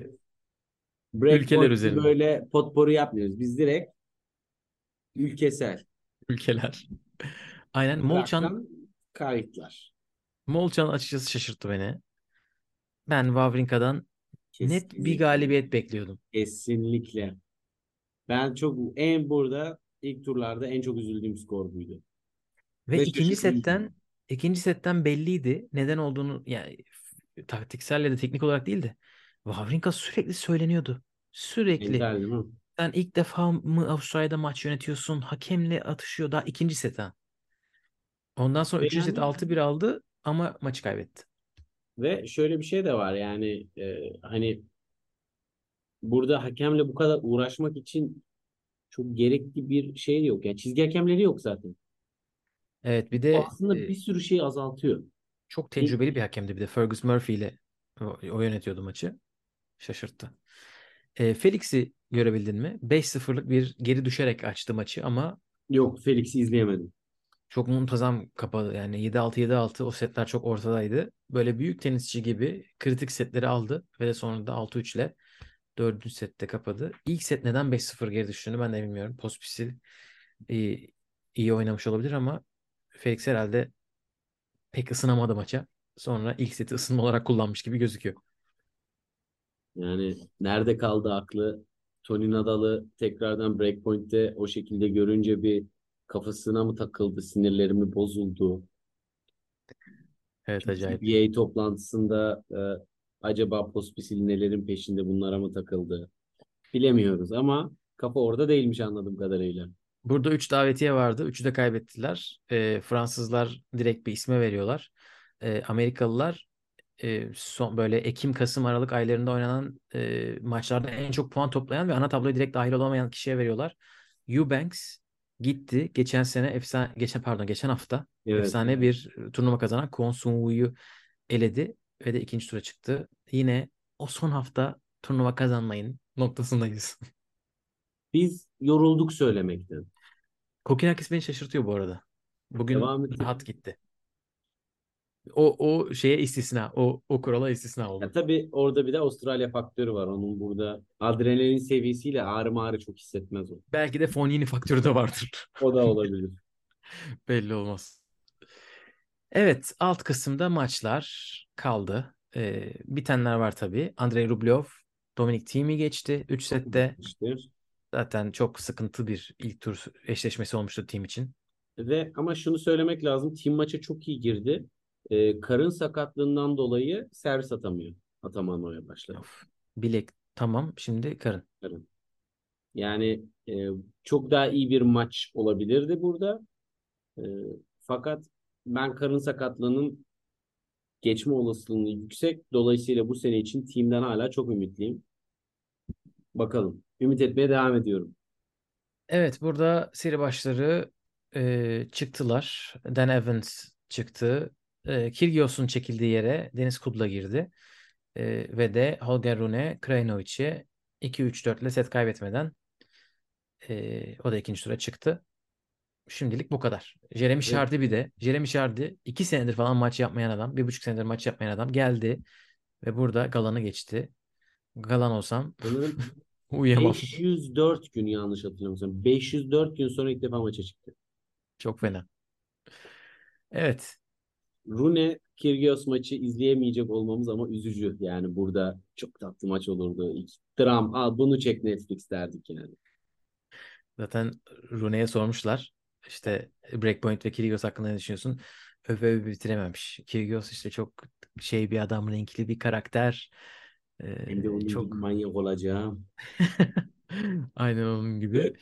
Evet. Ülkeler üzerinde. böyle potpourri yapmıyoruz. Biz direkt ülkesel. Ülkeler. <laughs> Aynen. Molchan, kayıtlar. Molchan açıkçası şaşırttı beni. Ben Wawrinka'dan net bir galibiyet bekliyordum. Kesinlikle. Ben çok en burada ilk turlarda en çok üzüldüğüm skor buydu. Ve Ve ikinci setten ikinci setten belliydi. Neden olduğunu yani taktiksel ya da teknik olarak değil de Wawrinka sürekli söyleniyordu. Sürekli. Değil mi? Sen ilk defa mı Avustralya'da maç yönetiyorsun? Hakemle atışıyor. Daha ikinci set ha. Ondan sonra Ve üçüncü set yani- 6-1 aldı ama maçı kaybetti. Ve şöyle bir şey de var yani e, hani burada hakemle bu kadar uğraşmak için çok gerekli bir şey yok. Yani çizgi hakemleri yok zaten. Evet bir O de aslında e, bir sürü şey azaltıyor. çok tecrübeli bir hakemdi bir de Fergus Murphy ile o, o yönetiyordu maçı. Şaşırttı. E, Felix'i görebildin mi? 5-0'lık bir geri düşerek açtı maçı ama Yok Felix'i izleyemedim. çok muntazam kapadı. Yani 7-6 7-6 o setler çok ortadaydı. Böyle büyük tenisçi gibi kritik setleri aldı ve de sonra da 6-3 ile 4. sette kapadı. İlk set neden 5-0 geri düştüğünü ben de bilmiyorum. Pospisil iyi, iyi oynamış olabilir ama Felix herhalde pek ısınamadı maça. Sonra ilk seti ısınma olarak kullanmış gibi gözüküyor. Yani nerede kaldı aklı? Tony Nadal'ı tekrardan breakpoint'te o şekilde görünce bir kafasına mı takıldı, sinirleri mi bozuldu? Evet acayip. CBA toplantısında e, acaba Pospisil nelerin peşinde bunlara mı takıldı? Bilemiyoruz ama kafa orada değilmiş anladığım kadarıyla. Burada 3 davetiye vardı. Üçü de kaybettiler. Ee, Fransızlar direkt bir isme veriyorlar. Ee, Amerikalılar e, son böyle Ekim, Kasım, Aralık aylarında oynanan e, maçlarda en çok puan toplayan ve ana tabloya direkt dahil olamayan kişiye veriyorlar. Eubanks gitti. Geçen sene efsane geçen pardon geçen hafta Evet. efsane bir turnuva kazanan Kwon Sung Woo'yu eledi ve de ikinci tura çıktı. Yine o son hafta turnuva kazanmayın noktasındayız. Biz yorulduk söylemekten. Kokinakis beni şaşırtıyor bu arada. Bugün Devam et. rahat gitti. O o şeye istisna. O o kurala istisna oldu. Ya tabii orada bir de Avustralya faktörü var. Onun burada adrenalin seviyesiyle ağrı mağrı çok hissetmez o. Belki de Fognini faktörü de vardır. O da olabilir. <laughs> Belli olmaz. Evet, alt kısımda maçlar kaldı. Ee, bitenler var tabii. Andrei Rublev, Dominic Thiem'i geçti 3 sette. İşte. Zaten çok sıkıntı bir ilk tur eşleşmesi olmuştu Thiem için. Ve ama şunu söylemek lazım. Tim maça çok iyi girdi. Ee, karın sakatlığından dolayı servis atamıyor. Atamamaya başladı. Of. Bilek tamam, şimdi karın. Karın. Yani e, çok daha iyi bir maç olabilirdi burada. E, fakat ben karın sakatlığının geçme olasılığı yüksek. Dolayısıyla bu sene için timden hala çok ümitliyim. Bakalım. Ümit etmeye devam ediyorum. Evet, burada seri başları e, çıktılar. Dan Evans çıktı. E, Kyrgios'un çekildiği yere Deniz Kudla girdi. E, ve de Holger Rune Krajinović'e 2-3-4 ile set kaybetmeden e, o da ikinci tura çıktı. Şimdilik bu kadar. Jeremy Chardy bir de. Jeremy Chardy iki senedir falan maç yapmayan adam. Bir buçuk senedir maç yapmayan adam geldi. Ve burada Galan'ı geçti. Galan olsam Sanırım <laughs> uyuyamam. 504 gün yanlış hatırlamıyorsam. 504 gün sonra ilk defa maça çıktı. Çok fena. Evet. Rune Kyrgios maçı izleyemeyecek olmamız ama üzücü. Yani burada çok tatlı maç olurdu. İlk dram. Al bunu çek Netflix derdik yani. Zaten Rune'ye sormuşlar. İşte Breakpoint ve Kyrgios hakkında ne düşünüyorsun? Öve öve bitirememiş. Kyrgios işte çok şey bir adam, renkli bir karakter. Ee, Hem de onun çok gibi manyak olacağım. <laughs> aynen onun gibi.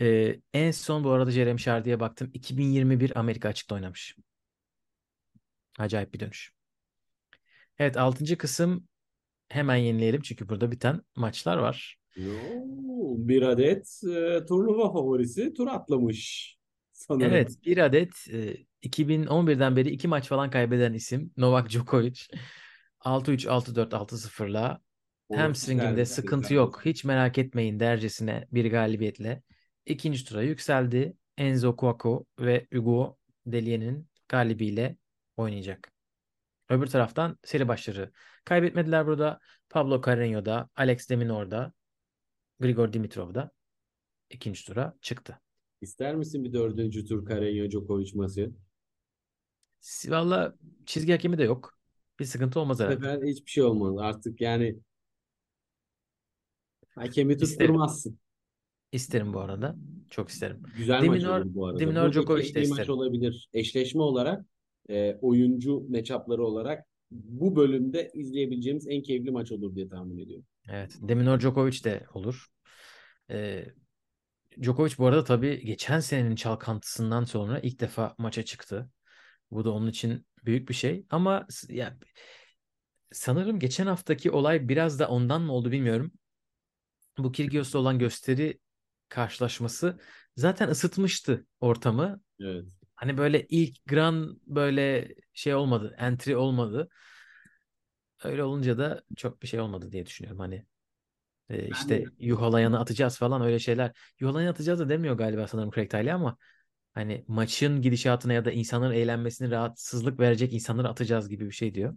Ee, en son bu arada Jeremy Chardy'ye baktım. 2021 Amerika açıkta oynamış. Acayip bir dönüş. Evet 6. kısım hemen yenileyelim çünkü burada biten maçlar var. Oo, bir adet e, turnuva favorisi tur atlamış. Sanırım. Evet bir adet e, 2011'den beri iki maç falan kaybeden isim Novak Djokovic 6-3, 6-4, 6-0'la Orası hamstringinde güzel, sıkıntı yok. Hiç merak etmeyin dercesine bir galibiyetle ikinci tura yükseldi. Enzo Cuoco ve Hugo Delie'nin galibiyle oynayacak. Öbür taraftan seri başları kaybetmediler burada. Pablo Carreño'da, Alex de Minaur'da, Grigor Dimitrov'da ikinci tura çıktı. İster misin bir dördüncü tur Carreño Djokovic maçı? Valla çizgi hakemi de yok. Bir sıkıntı olmaz Bu herhalde. sefer hiçbir şey olmaz. Artık yani hakemi İsterim. tutturmazsın. İsterim bu arada. Çok isterim. Güzel maç Deminor- olur bu arada. Deminor Bu Djokovic de bir maç isterim. olabilir. Eşleşme olarak, e, oyuncu matchup'ları olarak bu bölümde izleyebileceğimiz en keyifli maç olur diye tahmin ediyorum. Evet. Deminor Djokovic de olur. Ee, Djokovic bu arada tabii geçen senenin çalkantısından sonra ilk defa maça çıktı. Bu da onun için büyük bir şey. Ama ya, sanırım geçen haftaki olay biraz da ondan mı oldu bilmiyorum. Bu Kyrgios'la olan gösteri karşılaşması zaten ısıtmıştı ortamı. Evet. Hani böyle ilk gran böyle şey olmadı, entry olmadı. Öyle olunca da çok bir şey olmadı diye düşünüyorum. Hani e, işte Yuhalayan'ı atacağız falan öyle şeyler. Yuhalayan'ı atacağız da demiyor galiba sanırım Craig Tiley ama hani maçın gidişatına ya da insanların eğlenmesine rahatsızlık verecek insanları atacağız gibi bir şey diyor.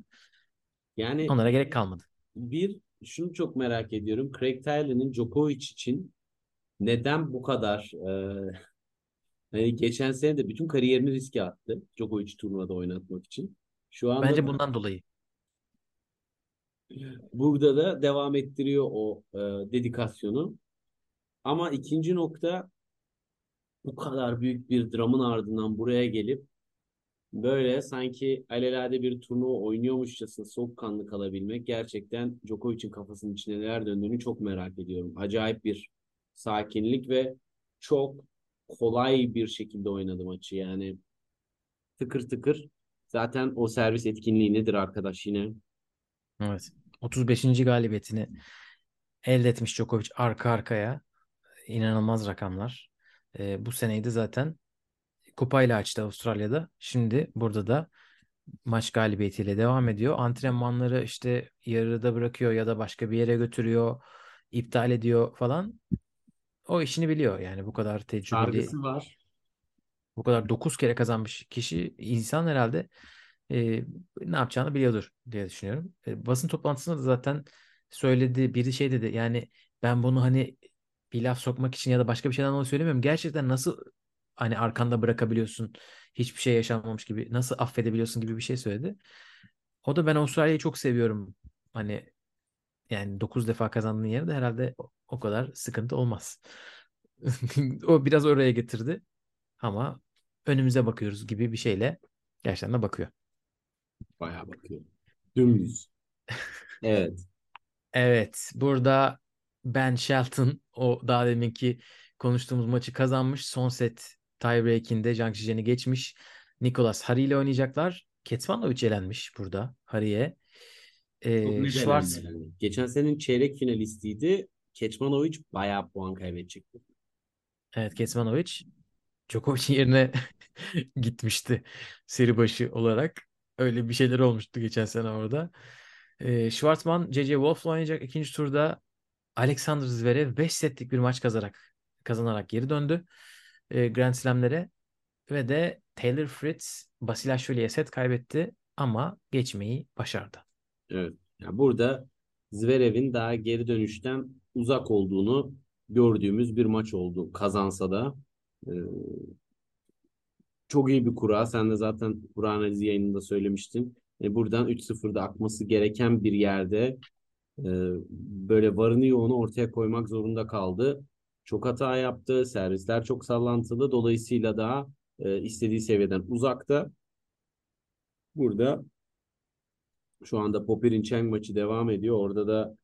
Yani Onlara gerek kalmadı. bir şunu çok merak ediyorum. Craig Tiley'nin Djokovic için neden bu kadar e, <laughs> hani geçen sene de bütün kariyerini riske attı. Djokovic turnuvada oynatmak için. Şu anda Bence da- bundan dolayı. Burada da devam ettiriyor o e, dedikasyonu. Ama ikinci nokta bu kadar büyük bir dramın ardından buraya gelip böyle sanki alelade bir turnuva oynuyormuşçasına soğukkanlı kalabilmek gerçekten Djokovic'in kafasının içine neler döndüğünü çok merak ediyorum. Acayip bir sakinlik ve çok kolay bir şekilde oynadı maçı yani. Tıkır tıkır. Zaten o servis etkinliği nedir arkadaş yine? Evet. 35. galibiyetini elde etmiş Djokovic arka arkaya. İnanılmaz rakamlar. Ee, bu seneyi de zaten kupayla açtı Avustralya'da. Şimdi burada da maç galibiyetiyle devam ediyor. Antrenmanları işte yarıda bırakıyor ya da başka bir yere götürüyor, iptal ediyor falan. O işini biliyor. Yani bu kadar tecrübeli, Sargısı var. bu kadar 9 kere kazanmış kişi insan herhalde e, ne yapacağını biliyordur diye düşünüyorum. E, basın toplantısında da zaten söyledi biri şey dedi yani ben bunu hani bir laf sokmak için ya da başka bir şeyden dolayı söylemiyorum. Gerçekten nasıl hani arkanda bırakabiliyorsun hiçbir şey yaşanmamış gibi nasıl affedebiliyorsun gibi bir şey söyledi. O da ben Avustralya'yı çok seviyorum. Hani yani 9 defa kazandığın yerde herhalde o- kadar sıkıntı olmaz. <laughs> O biraz oraya getirdi ama önümüze bakıyoruz gibi bir şeyle gerçekten de bakıyor. Bayağı bakıyor. Dümdüz. <laughs> Evet. Evet, burada Ben Shelton o daha deminki konuştuğumuz maçı kazanmış. Son set tiebreak'inde Zhang Zhijian'i geçmiş. Nicolas Hari ile oynayacaklar. Kecmanovic elenmiş burada Hari'ye. Ee, Schwarz. Geçen senenin çeyrek finalistiydi. Keçmanovic bayağı puan kaybedecekti. evet Kecmanovic Djokovic'in yerine <laughs> gitmişti seri başı olarak. Öyle bir şeyler olmuştu geçen sene orada. Ee, Schwartzman C.C. Wolf'la oynayacak ikinci turda Alexander Zverev 5 setlik bir maç kazanarak kazanarak geri döndü e, Grand Slam'lere ve de Taylor Fritz Basilashvili'ye set kaybetti ama geçmeyi başardı. Evet. Yani burada Zverev'in daha geri dönüşten uzak olduğunu gördüğümüz bir maç oldu. Kazansa da. Ee, çok iyi bir kura. Sen de zaten kura analizi yayınında söylemiştin. E, buradan 3-0'da akması gereken bir yerde e, böyle varını yoğunu ortaya koymak zorunda kaldı. Çok hata yaptı. Servisler çok sallantılı. Dolayısıyla da e, istediği seviyeden uzakta. Burada şu anda Popper'in Cheng maçı devam ediyor. Orada da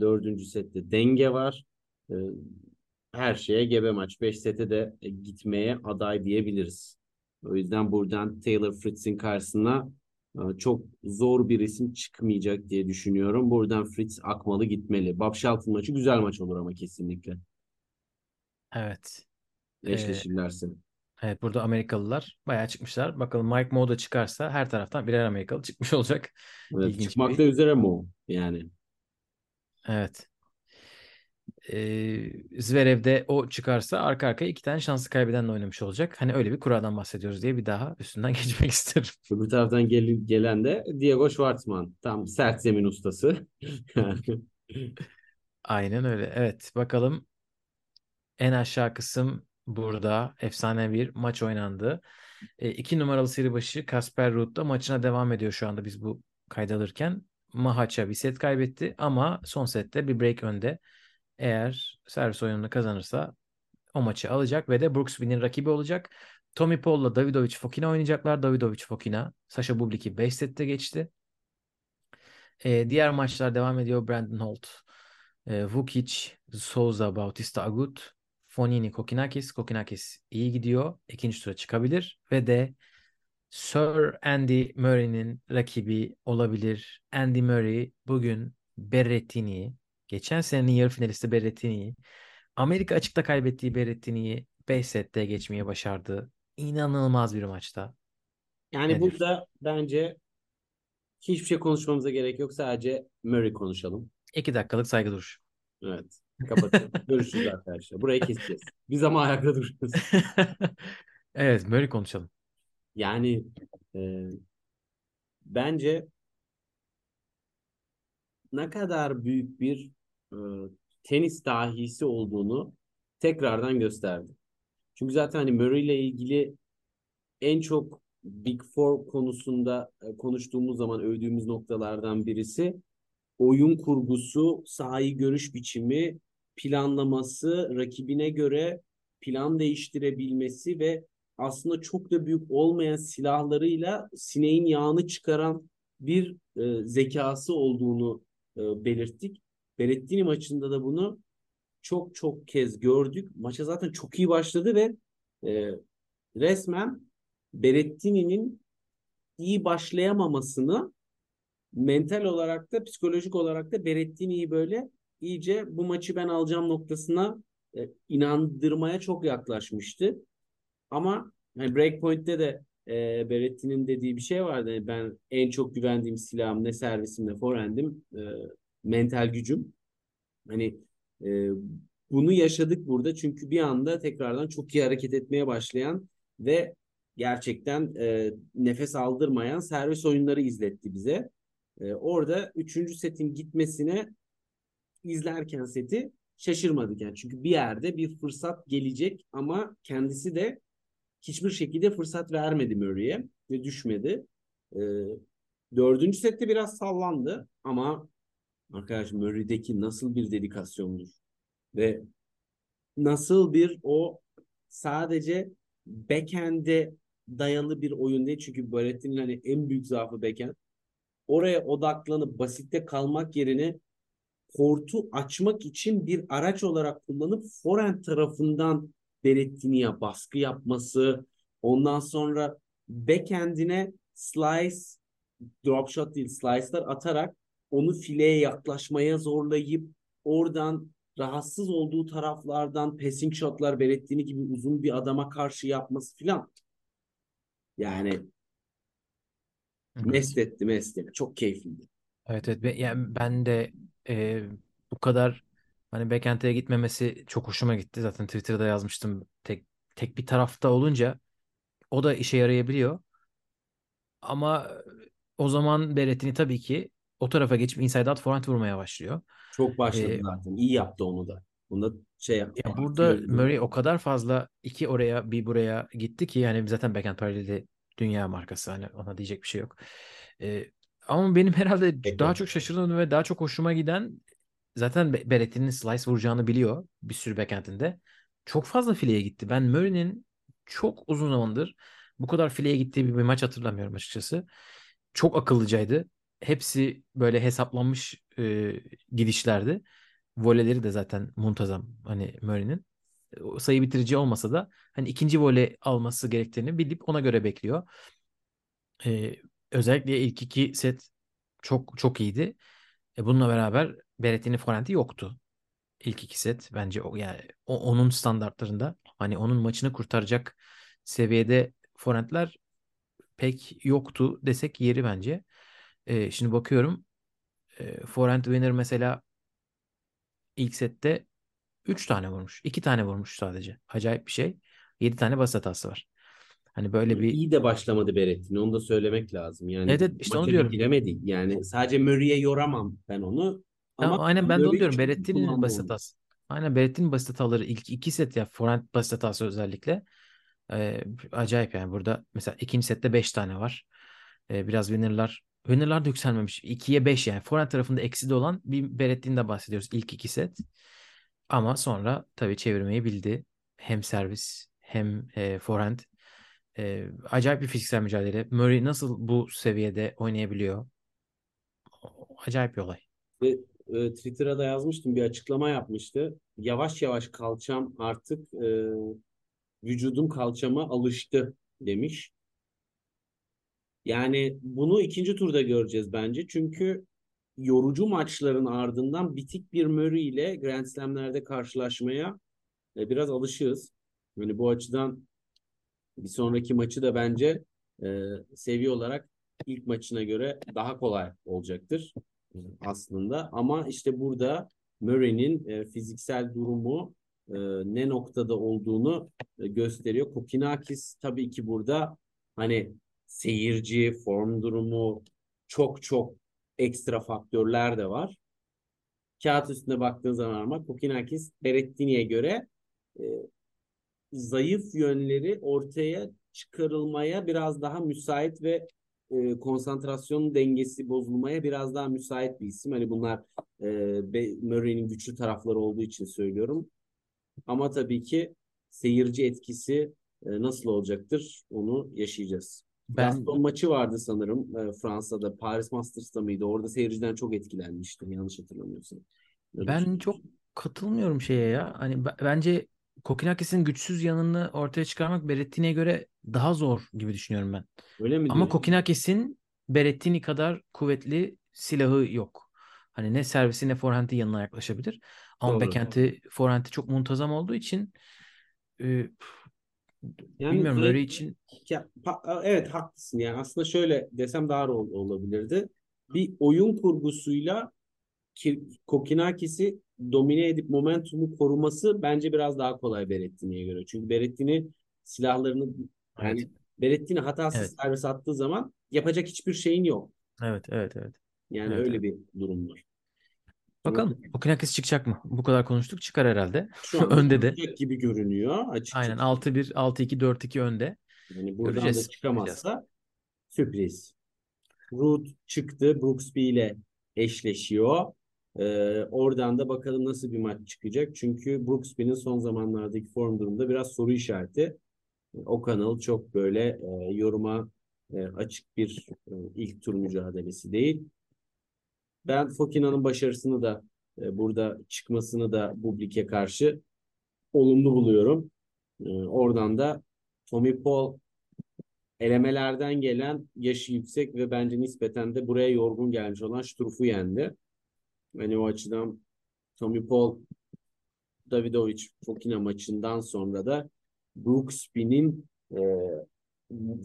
dördüncü sette denge var. Her şeye gebe maç. 5 sete de gitmeye aday diyebiliriz. O yüzden buradan Taylor Fritz'in karşısına çok zor bir isim çıkmayacak diye düşünüyorum. Buradan Fritz akmalı gitmeli. Bob Shelton maçı güzel maç olur ama kesinlikle. Evet. Eşleşirlerse. Evet burada Amerikalılar bayağı çıkmışlar. Bakalım Mike Moe da çıkarsa her taraftan birer Amerikalı çıkmış olacak. Evet, İlginç çıkmakta bir- üzere mi o? Yani. Evet. Ee, Zverev de o çıkarsa arka arkaya iki tane şansı kaybedenle oynamış olacak. Hani öyle bir kuradan bahsediyoruz diye bir daha üstünden <laughs> geçmek isterim. Öbür taraftan gel gelen de Diego Schwartzman. Tam sert zemin ustası. <laughs> Aynen öyle. Evet bakalım en aşağı kısım burada efsane bir maç oynandı. E, iki numaralı seri başı Kasper Ruud da maçına devam ediyor şu anda biz bu kaydalırken. Mahaça bir set kaybetti ama son sette bir break önde. Eğer servis oyununu kazanırsa o maçı alacak ve de Brooks Win'in rakibi olacak. Tommy Paul'la Davidovic Fokina oynayacaklar. Davidovic Fokina Sasha Bublik'i 5 sette geçti. E, diğer maçlar devam ediyor. Brandon Holt, e, Vukic, Souza, Bautista Agut, Fonini, Kokinakis. Kokinakis iyi gidiyor. İkinci tura çıkabilir ve de Sir Andy Murray'nin rakibi olabilir. Andy Murray bugün Berrettini'yi, geçen senenin yarı finalisti Berrettini'yi Amerika açıkta kaybettiği Berrettini'yi 5 sette geçmeye başardı. İnanılmaz bir maçta. Yani Nedir? burada bence hiçbir şey konuşmamıza gerek yok. Sadece Murray konuşalım. 2 dakikalık saygı duruşu. Evet. Kapatalım. <laughs> Görüşürüz arkadaşlar. Burayı keseceğiz. Biz ama ayakta duracağız. <laughs> Evet, Murray konuşalım. Yani e, bence ne kadar büyük bir e, tenis dahisi olduğunu tekrardan gösterdi. Çünkü zaten hani Murray ile ilgili en çok Big Four konusunda e, konuştuğumuz zaman övdüğümüz noktalardan birisi oyun kurgusu, sahayı görüş biçimi, planlaması, rakibine göre plan değiştirebilmesi ve aslında çok da büyük olmayan silahlarıyla sineğin yağını çıkaran bir e, zekası olduğunu e, belirttik. Berrettini maçında da bunu çok çok kez gördük. Maça zaten çok iyi başladı ve e, resmen Berrettini'nin iyi başlayamamasını mental olarak da psikolojik olarak da Berrettini'yi böyle iyice bu maçı ben alacağım noktasına e, inandırmaya çok yaklaşmıştı. Ama yani Breakpoint'te de e, Berrettini'nin dediği bir şey vardı. Yani ben en çok güvendiğim silahım ne servisim ne forehand'im e, mental gücüm. Hani e, bunu yaşadık burada çünkü bir anda tekrardan çok iyi hareket etmeye başlayan ve gerçekten e, nefes aldırmayan servis oyunları izletti bize. E, orada üçüncü setin gitmesine izlerken seti şaşırmadık yani. Çünkü bir yerde bir fırsat gelecek ama kendisi de hiçbir şekilde fırsat vermedi Murray'e ve düşmedi. E, dördüncü sette biraz sallandı ama arkadaş Murray'deki nasıl bir dedikasyondur ve nasıl bir o sadece backhand'e dayalı bir oyun değil. Çünkü Barrett'in hani en büyük zaafı backhand. Oraya odaklanıp basitte kalmak yerine kortu açmak için bir araç olarak kullanıp forehand tarafından Berrettini'ye baskı yapması, ondan sonra backhand'ine slice, drop shot değil slice'lar atarak onu fileye yaklaşmaya zorlayıp oradan rahatsız olduğu taraflardan passing shotlar Berrettini gibi uzun bir adama karşı yapması filan. Yani mest etti mest etti. Çok keyifliydi. Evet evet. Be- Yani ben de e, bu kadar hani backend'e gitmemesi çok hoşuma gitti. Zaten Twitter'da yazmıştım. Tek tek bir tarafta olunca o da işe yarayabiliyor. Ama o zaman Berrettini tabii ki o tarafa geçip inside out forehand vurmaya başlıyor. Çok başladı Ee, zaten. İyi yaptı onu da. Bunda şey yaptı. Ya burada. Murray o kadar fazla iki oraya bir buraya gitti ki yani zaten backhand paraleli dünya markası hani ona diyecek bir şey yok. Ee, ama benim herhalde Peki. daha çok şaşırdığım ve daha çok hoşuma giden zaten Be- Berretti'nin slice vuracağını biliyor bir sürü backhand'inde. Çok fazla fileye gitti. Ben Murray'nin çok uzun zamandır bu kadar fileye gittiği bir maç hatırlamıyorum açıkçası. Çok akıllıcaydı. Hepsi böyle hesaplanmış e, gidişlerdi. Voleleri de zaten muntazam hani Murray'nin. Sayı bitirici olmasa da hani ikinci voley alması gerektiğini bilip ona göre bekliyor. Ee, özellikle ilk iki set çok çok iyiydi. E, bununla beraber Berrettini Forenti yoktu. İlk iki set bence o yani o, onun standartlarında hani onun maçını kurtaracak seviyede forentler pek yoktu desek yeri bence. E, şimdi bakıyorum e, forehand winner mesela ilk sette 3 tane vurmuş. 2 tane vurmuş sadece. Acayip bir şey. 7 tane basit hatası var. Hani böyle bir İyi de başlamadı Berrettini. Onu da söylemek lazım. Yani Evet, evet, işte onu diyorum. bitiremedi. Yani sadece Murray'e yoramam ben onu. Ama aynen ben de onu diyorum. kullandı basit hatası. Aynen Berrettini'nin basit hataları ilk iki set ya forehand basit hatası özellikle. Ee, acayip yani burada mesela ikinci sette 5 tane var. Ee, biraz winner'lar winner'lar da yükselmemiş. 2'ye 5 yani. Forehand tarafında eksi de olan bir Berrettini'den bahsediyoruz ilk iki set. Ama sonra tabii çevirmeyi bildi. Hem servis hem e, forehand. E, acayip bir fiziksel mücadele. Murray nasıl bu seviyede oynayabiliyor? Acayip bir olay. Ve e, Twitter'a da yazmıştım bir açıklama yapmıştı. Yavaş yavaş kalçam artık e, vücudum kalçama alıştı demiş. Yani bunu ikinci turda göreceğiz bence. Çünkü yorucu maçların ardından bitik bir Murray ile Grand Slam'lerde karşılaşmaya e, biraz alışığız. Yani bu açıdan bir sonraki maçı da bence e, seviye olarak ilk maçına göre daha kolay olacaktır e, aslında. Ama işte burada Murray'nin e, fiziksel durumu e, ne noktada olduğunu e, gösteriyor. Kokinakis tabii ki burada hani seyirci, form durumu çok çok ekstra faktörler de var. Kağıt üstünde baktığın zaman ama Kokinakis Berrettini'ye göre e, zayıf yönleri ortaya çıkarılmaya biraz daha müsait ve e, konsantrasyon dengesi bozulmaya biraz daha müsait bir isim. Hani bunlar e, Murray'nin güçlü tarafları olduğu için söylüyorum. Ama tabii ki seyirci etkisi e, nasıl olacaktır onu yaşayacağız. Ben Gaston maçı vardı sanırım e, Fransa'da. Paris Masters'ta mıydı? Orada seyirciden çok etkilenmiştim yanlış hatırlamıyorsam. Öyle ben düşünüyorum. çok katılmıyorum şeye ya. Hani bence Kokinakis'in güçsüz yanını ortaya çıkarmak Berrettini'ye göre daha zor gibi düşünüyorum ben. Öyle mi Ama? Kokinakis'in Berrettini kadar kuvvetli silahı yok. Hani ne servisi ne forehand'i yanına yaklaşabilir. Ama backhand'i forehand'i çok muntazam olduğu için e, Yani bilmiyorum Murray için Ya, evet haklısın yani aslında şöyle desem daha ol- olabilirdi. Bir oyun kurgusuyla Ki- Kokinakis'i domine edip momentumu koruması bence biraz daha kolay Berrettini'ye göre. Çünkü Berrettini silahlarını yani Evet. Berrettini hatasız Evet. servis attığı zaman yapacak hiçbir şeyin yok. evet evet evet. Yani Evet, öyle bir durum var. Bakalım Kokinakis çıkacak mı? Bu kadar konuştuk çıkar herhalde. Şu <laughs> Önde de. gibi görünüyor açıkçası. Aynen 6-1 6-2 4-2 önde. Yani buradan Göreceğiz, da çıkamazsa sürpriz. Root çıktı. Brooksby ile eşleşiyor. Ee, oradan da bakalım nasıl bir maç çıkacak. Çünkü Brooksby'nin son zamanlardaki form durumunda biraz soru işareti. O kanal çok böyle e, yoruma e, açık bir e, ilk tur mücadelesi değil. Ben Fokina'nın başarısını da e, burada çıkmasını da Bublik'e karşı olumlu buluyorum. E, oradan da Tommy Paul elemelerden gelen yaşı yüksek ve bence nispeten de buraya yorgun gelmiş olan Struff'u yendi. Hani o açıdan Tommy Paul Davidovic Fokina maçından sonra da Brooksby'nin e,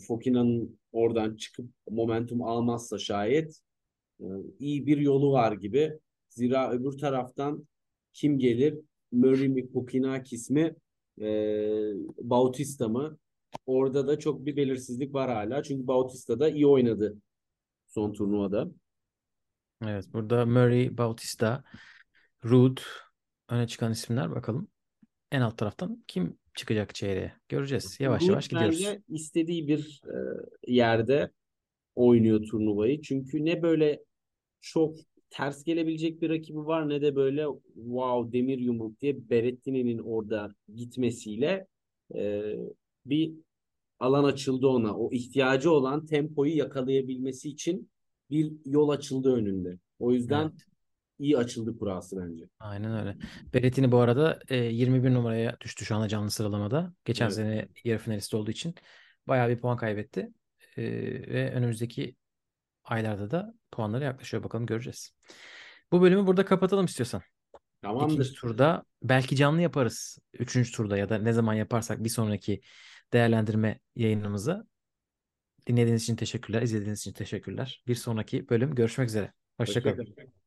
Fokina'nın oradan çıkıp momentum almazsa şayet iyi bir yolu var gibi. Zira öbür taraftan kim gelir? Murray mi, Kokinakis mi, e, Bautista mı? Orada da çok bir belirsizlik var hala. Çünkü Bautista da iyi oynadı son turnuvada. Evet burada Murray, Bautista, Ruud öne çıkan isimler bakalım. En alt taraftan kim çıkacak çeyreğe? Göreceğiz. Yavaş Ruud yavaş gidiyoruz. bence istediği bir e, yerde oynuyor turnuvayı. Çünkü ne böyle çok ters gelebilecek bir rakibi var ne de böyle wow demir yumruk diye Berrettini'nin orada gitmesiyle e, bir alan açıldı ona. O ihtiyacı olan tempoyu yakalayabilmesi için bir yol açıldı önünde. O yüzden Evet. iyi açıldı kurası bence. Aynen öyle. Berrettini bu arada e, 21 numaraya düştü şu anda canlı sıralamada. Geçen Evet. sene yarı finalist olduğu için bayağı bir puan kaybetti. E, ve önümüzdeki aylarda da puanları yaklaşıyor. Bakalım göreceğiz. Bu bölümü burada kapatalım istiyorsan. İkinci Tamamdır. turda belki canlı yaparız. Üçüncü turda ya da ne zaman yaparsak bir sonraki değerlendirme yayınımızı. Dinlediğiniz için teşekkürler. izlediğiniz için teşekkürler. Bir sonraki bölüm görüşmek üzere. Hoşça kalın. Hoşça.